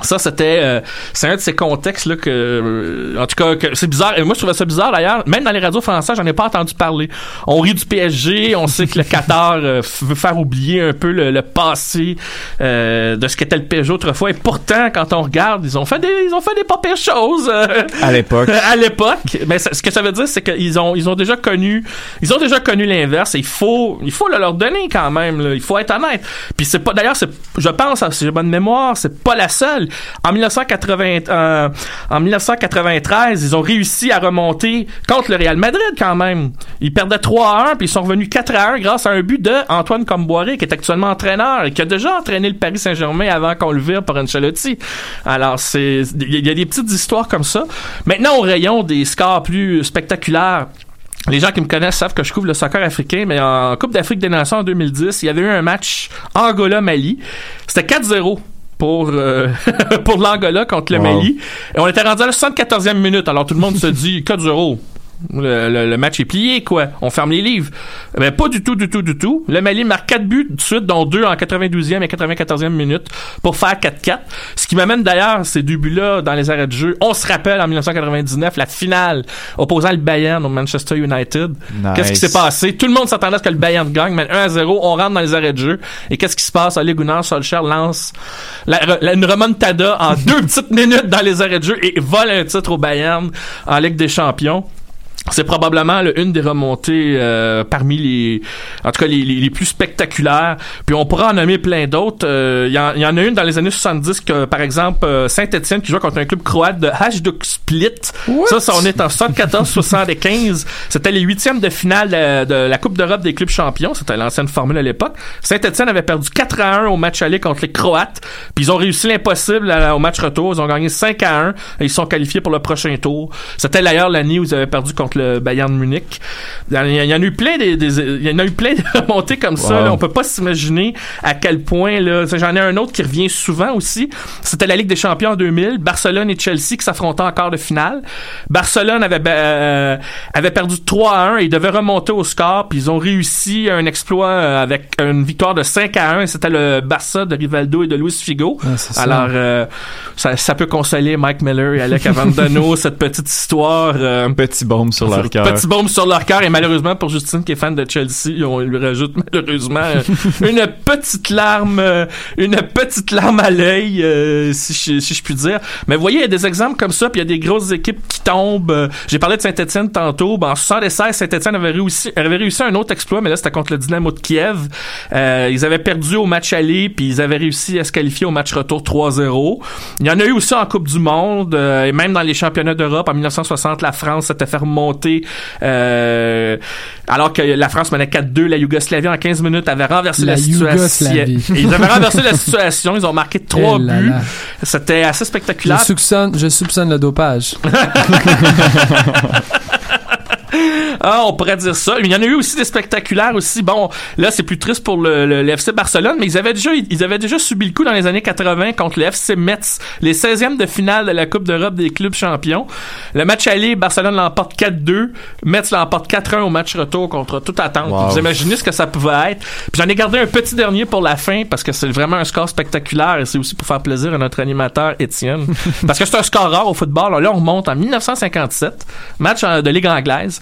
Ça, c'était, euh, c'est un de ces contextes là que, euh, en tout cas, que c'est bizarre. Et moi, je trouvais ça bizarre d'ailleurs. Même dans les radios françaises, j'en ai pas entendu parler. On rit du PSG, on sait que le Qatar euh, veut faire oublier un peu le, le passé euh, de ce qu'était le PSG autrefois. Et pourtant, quand on regarde, ils ont fait des, ils ont fait des pas pires choses euh,
À l'époque.
à l'époque. Mais ça- ce que ça veut dire, c'est qu'ils ont, ils ont déjà connu, ils ont déjà connu l'inverse. Et il faut, il faut le leur donner quand même. là. Il faut être honnête. Puis c'est pas, d'ailleurs, c'est, je pense, si j'ai bonne mémoire, c'est pas la seule. En 1980, euh, 1993, ils ont réussi à remonter contre le Real Madrid quand même. Ils perdaient 3 à 1 puis ils sont revenus 4 à 1 grâce à un but de Antoine Comboiré qui est actuellement entraîneur et qui a déjà entraîné le Paris Saint-Germain avant qu'on le vire par Ancelotti. Alors il y a des petites histoires comme ça. Maintenant au rayon des scores plus spectaculaires les gens qui me connaissent savent que je couvre le soccer africain, mais en Coupe d'Afrique des Nations en 2010, il y avait eu un match Angola-Mali. C'était 4-0 pour euh, pour l'Angola contre le
Wow.
Mali. Et on était rendu à la 74e minute. Alors tout le monde se dit 4-0. Le, le- le match est plié, quoi. On ferme les livres. Ben, pas du tout, du tout, du tout. Le Mali marque 4 buts de suite, dont 2 en 92e et 94e minute pour faire 4-4. Ce qui m'amène d'ailleurs ces deux buts-là dans les arrêts de jeu. On se rappelle en 1999, la finale opposant le Bayern au Manchester United.
Nice.
Qu'est-ce qui s'est passé? Tout le monde s'attendait à ce que le Bayern gagne, mais 1 à 0, on rentre dans les arrêts de jeu. Et qu'est-ce qui se passe? Ole Gunnar Solskjaer lance la- la- une remontada en deux petites minutes dans les arrêts de jeu et vole un titre au Bayern en Ligue des Champions. C'est probablement là, une des remontées euh, parmi les, en tout cas les, les, les plus spectaculaires. Puis on pourra en nommer plein d'autres. Euh, Il y, en- il y en a une dans les années 70 que, par exemple, euh, Saint-Etienne qui jouait contre un club croate de Hajduk Split. Ça, ça, on est en 74-75. C'était les huitièmes de finale de, de la Coupe d'Europe des clubs champions. C'était l'ancienne formule à l'époque. Saint-Etienne avait perdu 4 à 1 au match aller contre les Croates. Puis ils ont réussi l'impossible à- au match retour. Ils ont gagné 5 à 1 et ils sont qualifiés pour le prochain tour. C'était d'ailleurs l'année où ils avaient perdu contre le Bayern Munich. Il y en- en a eu plein des, des- il y en a eu plein de remontées comme ça. Là. On peut pas s'imaginer à quel point là. J'en ai un autre qui revient souvent aussi. C'était la Ligue des Champions en 2000. Barcelone et Chelsea qui s'affrontaient encore de finale. Barcelone avait ba- euh, avait perdu 3 à 1 et ils devaient remonter au score. Puis ils ont réussi un exploit euh, avec une victoire de 5 à 1. Et C'était le Barça de Rivaldo et de Luis Figo.
Ah, ça.
Alors euh, ça, ça peut consoler Mike Miller et Alec Avandano cette petite histoire. euh,
Petit baume sur leur cœur.
Petit bombe sur leur cœur et malheureusement pour Justine qui est fan de Chelsea, on lui rajoute malheureusement euh, une petite larme, euh, une petite larme à l'œil, euh, si, je, si je puis dire. Mais vous voyez, il y a des exemples comme ça, puis il y a des grosses équipes qui tombent. J'ai parlé de Saint-Etienne tantôt. Ben, en 76, Saint-Etienne avait réussi, avait réussi un autre exploit, mais là c'était contre le Dynamo de Kiev. Euh, ils avaient perdu au match aller, puis ils avaient réussi à se qualifier au match retour 3-0. Il y en a eu aussi en Coupe du Monde, euh, et même dans les championnats d'Europe. En 1960, la France s'était fait remonter, euh, alors que la France menait 4-2. La Yougoslavie, en 15 minutes, avait renversé la,
La
situation. Ils avaient renversé la situation. Ils ont marqué trois
Eh là
buts. C'était assez
Je
spectaculaire.
soupçonne, je soupçonne le dopage.
Ah, on pourrait dire ça. Il y en a eu aussi des spectaculaires aussi. Bon, là, c'est plus triste pour le, le- le FC Barcelone, mais ils avaient déjà, ils avaient déjà subi le coup dans les années 80 contre le FC Metz, les 16e de finale de la Coupe d'Europe des clubs champions. Le match aller, Barcelone l'emporte 4-2. Metz l'emporte 4-1 au match retour contre toute attente.
Wow.
Vous imaginez ce que ça pouvait être. Puis j'en ai gardé un petit dernier pour la fin parce que c'est vraiment un score spectaculaire et c'est aussi pour faire plaisir à notre animateur Étienne. parce que c'est un score rare au football. Là, on remonte en 1957, match euh, de Ligue anglaise.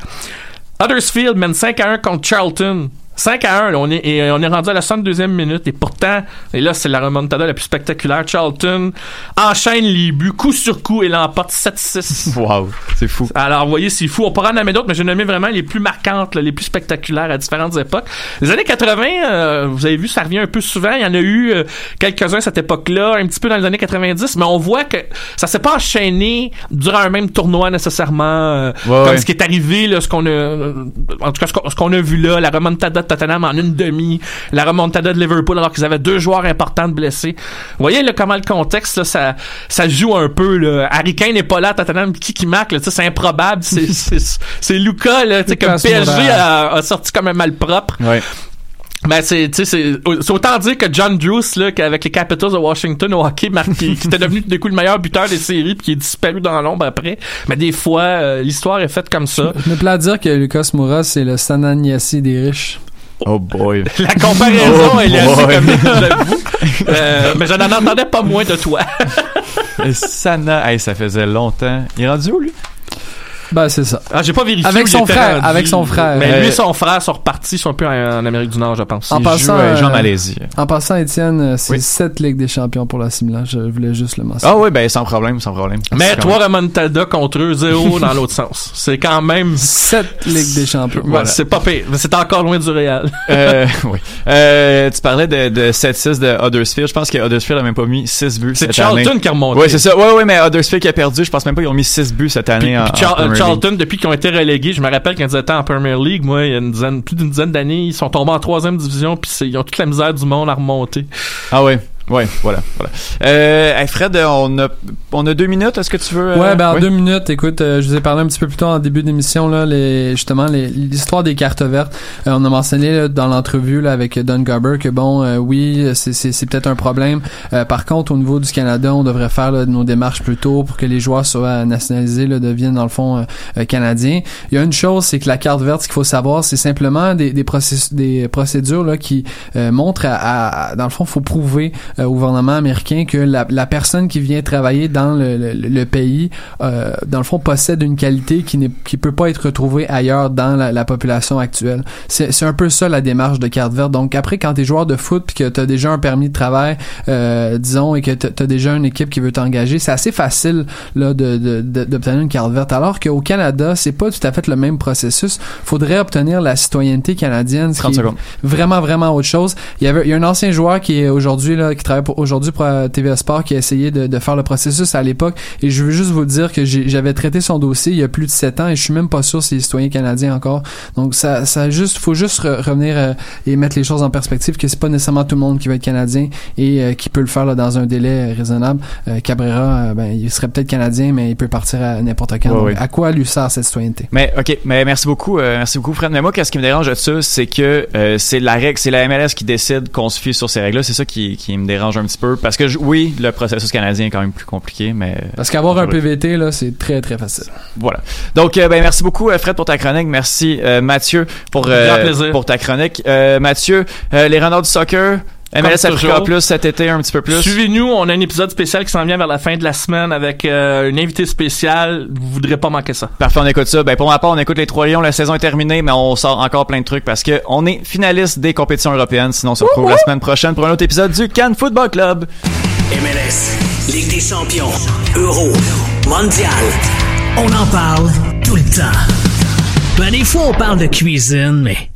Huddersfield mène 5 à 1 contre Charlton. 5 à 1, là, on est, et on est rendu à la 62e minute et pourtant, et là c'est la remontada la plus spectaculaire, Charlton enchaîne les buts coup sur coup et l'emporte 7-6.
Wow, c'est fou.
Alors, vous voyez, c'est fou. On pourra en nommer d'autres, mais j'ai nommé vraiment les plus marquantes, là, les plus spectaculaires à différentes époques. Les années 80, euh, vous avez vu, ça revient un peu souvent. Il y en a eu euh, quelques-uns à cette époque-là, un petit peu dans les années 90, mais on voit que ça s'est pas enchaîné durant un même tournoi nécessairement, euh, comme
ouais.
ce qui est arrivé, là, ce qu'on a, euh, en tout cas, ce qu'on, ce qu'on a vu là, la remontada de Tottenham en une demi, la remontada de Liverpool alors qu'ils avaient deux joueurs importants de blessés. Vous voyez, là, comment le contexte, là, ça, ça joue un peu, là. Harry Kane n'est pas là à Tottenham, qui qui marque, là, c'est improbable, c'est, c'est, c'est Luca, là, tu sais, comme
Lucas
PSG a, a sorti comme un malpropre.
Ouais.
Ben, c'est, tu sais, c'est, c'est autant dire que John Drews, là, qu'avec les Capitals de Washington au hockey, qui, qui était devenu du coup le meilleur buteur des séries puis qui est disparu dans l'ombre après. Mais des fois, euh, l'histoire est faite comme ça.
Je me plais à dire que Lucas Moura, c'est le Sananiasi des riches.
Oh boy.
La comparaison,
Oh
elle est assez comique, j'avoue. Euh, mais je n'en entendais pas moins de toi.
Et Sana, hey, ça faisait longtemps. Il est rendu où, lui?
Ben, c'est ça.
Ah, j'ai pas vérifié.
Avec son frère,
rendu.
avec son frère.
Mais
Euh,
lui et son frère sont repartis, sont un peu en, en Amérique du Nord, je pense.
En passant,
joue à Jean
euh,
Malaisie.
En passant, Étienne, euh, c'est
Oui.
7 Ligues des Champions pour la Milan. Je voulais juste le mentionner.
Ah oui, ben sans problème, sans problème.
Mais trois remontada contre eux, zéro dans l'autre sens. C'est quand même...
7 Ligues des Champions.
Ouais,
Voilà.
C'est pas pire. C'est encore loin du Real.
Euh, oui. Euh, tu parlais de, de 7-6 de Huddersfield. Je pense que Huddersfield a même pas mis 6 buts
C'est Charlton
année.
qui a remonté.
Ouais, c'est ça. Ouais, ouais, mais Huddersfield qui a perdu. Je pense même pas qu'ils ont mis 6 buts cette année
Puis,
en,
puis
en
Char-. Charlton, depuis qu'ils ont été relégués, je me rappelle quand ils étaient en Premier League, moi, il y a une dizaine, plus d'une dizaine d'années, ils sont tombés en troisième division, puis ils ont toute la misère du monde à remonter.
Ah ouais. Ouais, voilà, voilà. Euh, hey Fred, on a, on a deux minutes. Est-ce que tu veux? euh,
Ouais, ben en
oui?
deux minutes, écoute, euh, je vous ai parlé un petit peu plus tôt en début d'émission là, les, justement les- l'histoire des cartes vertes. Euh, on a mentionné là, dans l'entrevue là, avec Don Garber que bon, euh, oui, c'est, c'est, c'est peut-être un problème. Euh, par contre, au niveau du Canada, on devrait faire là, nos démarches plus tôt pour que les joueurs soient nationalisés, là, deviennent dans le fond euh, euh, canadiens. Il y a une chose, c'est que la carte verte, ce qu'il faut savoir, c'est simplement des, des, process- des procédures là, qui euh, montrent à, à- dans le fond, faut prouver euh, au gouvernement américain que la, la personne qui vient travailler dans le, le- le pays, euh, dans le fond, possède une qualité qui n'est qui peut pas être retrouvée ailleurs dans la, la population actuelle. C'est c'est un peu ça la démarche de carte verte. Donc après, quand t'es joueur de foot puis que t'as déjà un permis de travail, euh, disons, et que t'as déjà une équipe qui veut t'engager, c'est assez facile là de de- de- d'obtenir une carte verte. Alors qu'au Canada, c'est pas tout à fait le même processus. Faudrait obtenir la citoyenneté canadienne, ce
30
qui est vraiment vraiment autre chose. Il y avait il y a un ancien joueur qui est aujourd'hui là qui travaille pour aujourd'hui pour euh, TVA Sport qui a essayé de, de faire le processus à l'époque et je veux juste vous dire que j'avais traité son dossier il y a plus de sept ans et je suis même pas sûr s'il est citoyen canadien encore. Donc ça ça juste faut juste re- revenir euh, et mettre les choses en perspective que c'est pas nécessairement tout le monde qui va être canadien et euh, qui peut le faire là, dans un délai euh, raisonnable. Euh, Cabrera ben il serait peut-être canadien mais il peut partir à n'importe quand.
Ouais,
Donc,
ouais.
À quoi lui sert cette citoyenneté?
Mais ok, mais merci beaucoup, merci beaucoup Fred. Mais moi, qu'est-ce qui me dérange de ça, c'est que c'est la règle, c'est la MLS qui décide qu'on se fie sur ces règles-là. C'est ça qui, qui me dérange un petit peu, parce que je- oui, le processus canadien est quand même plus compliqué, mais
Parce qu'avoir un PVT là, c'est très très facile.
voilà. Donc, euh, ben merci beaucoup euh, Fred pour ta chronique, merci euh, Mathieu pour euh, pour ta chronique. Euh, Mathieu, euh, les renards du soccer, MLS Africa. Plus cet été un petit peu plus.
Suivez-nous, on a un épisode spécial qui s'en vient vers la fin de la semaine avec euh, une invitée spéciale. Vous voudrez pas manquer ça.
Parfait, on écoute ça. Ben pour ma part, on écoute les Trois Lions. La saison est terminée, mais on sort encore plein de trucs parce que on est finaliste des compétitions européennes. Sinon, on se retrouve la semaine prochaine pour un autre épisode du Cannes Football Club.
MLS, Ligue des champions, Euro, Mondial. On en parle tout le temps. Ben, des fois, on parle de cuisine, mais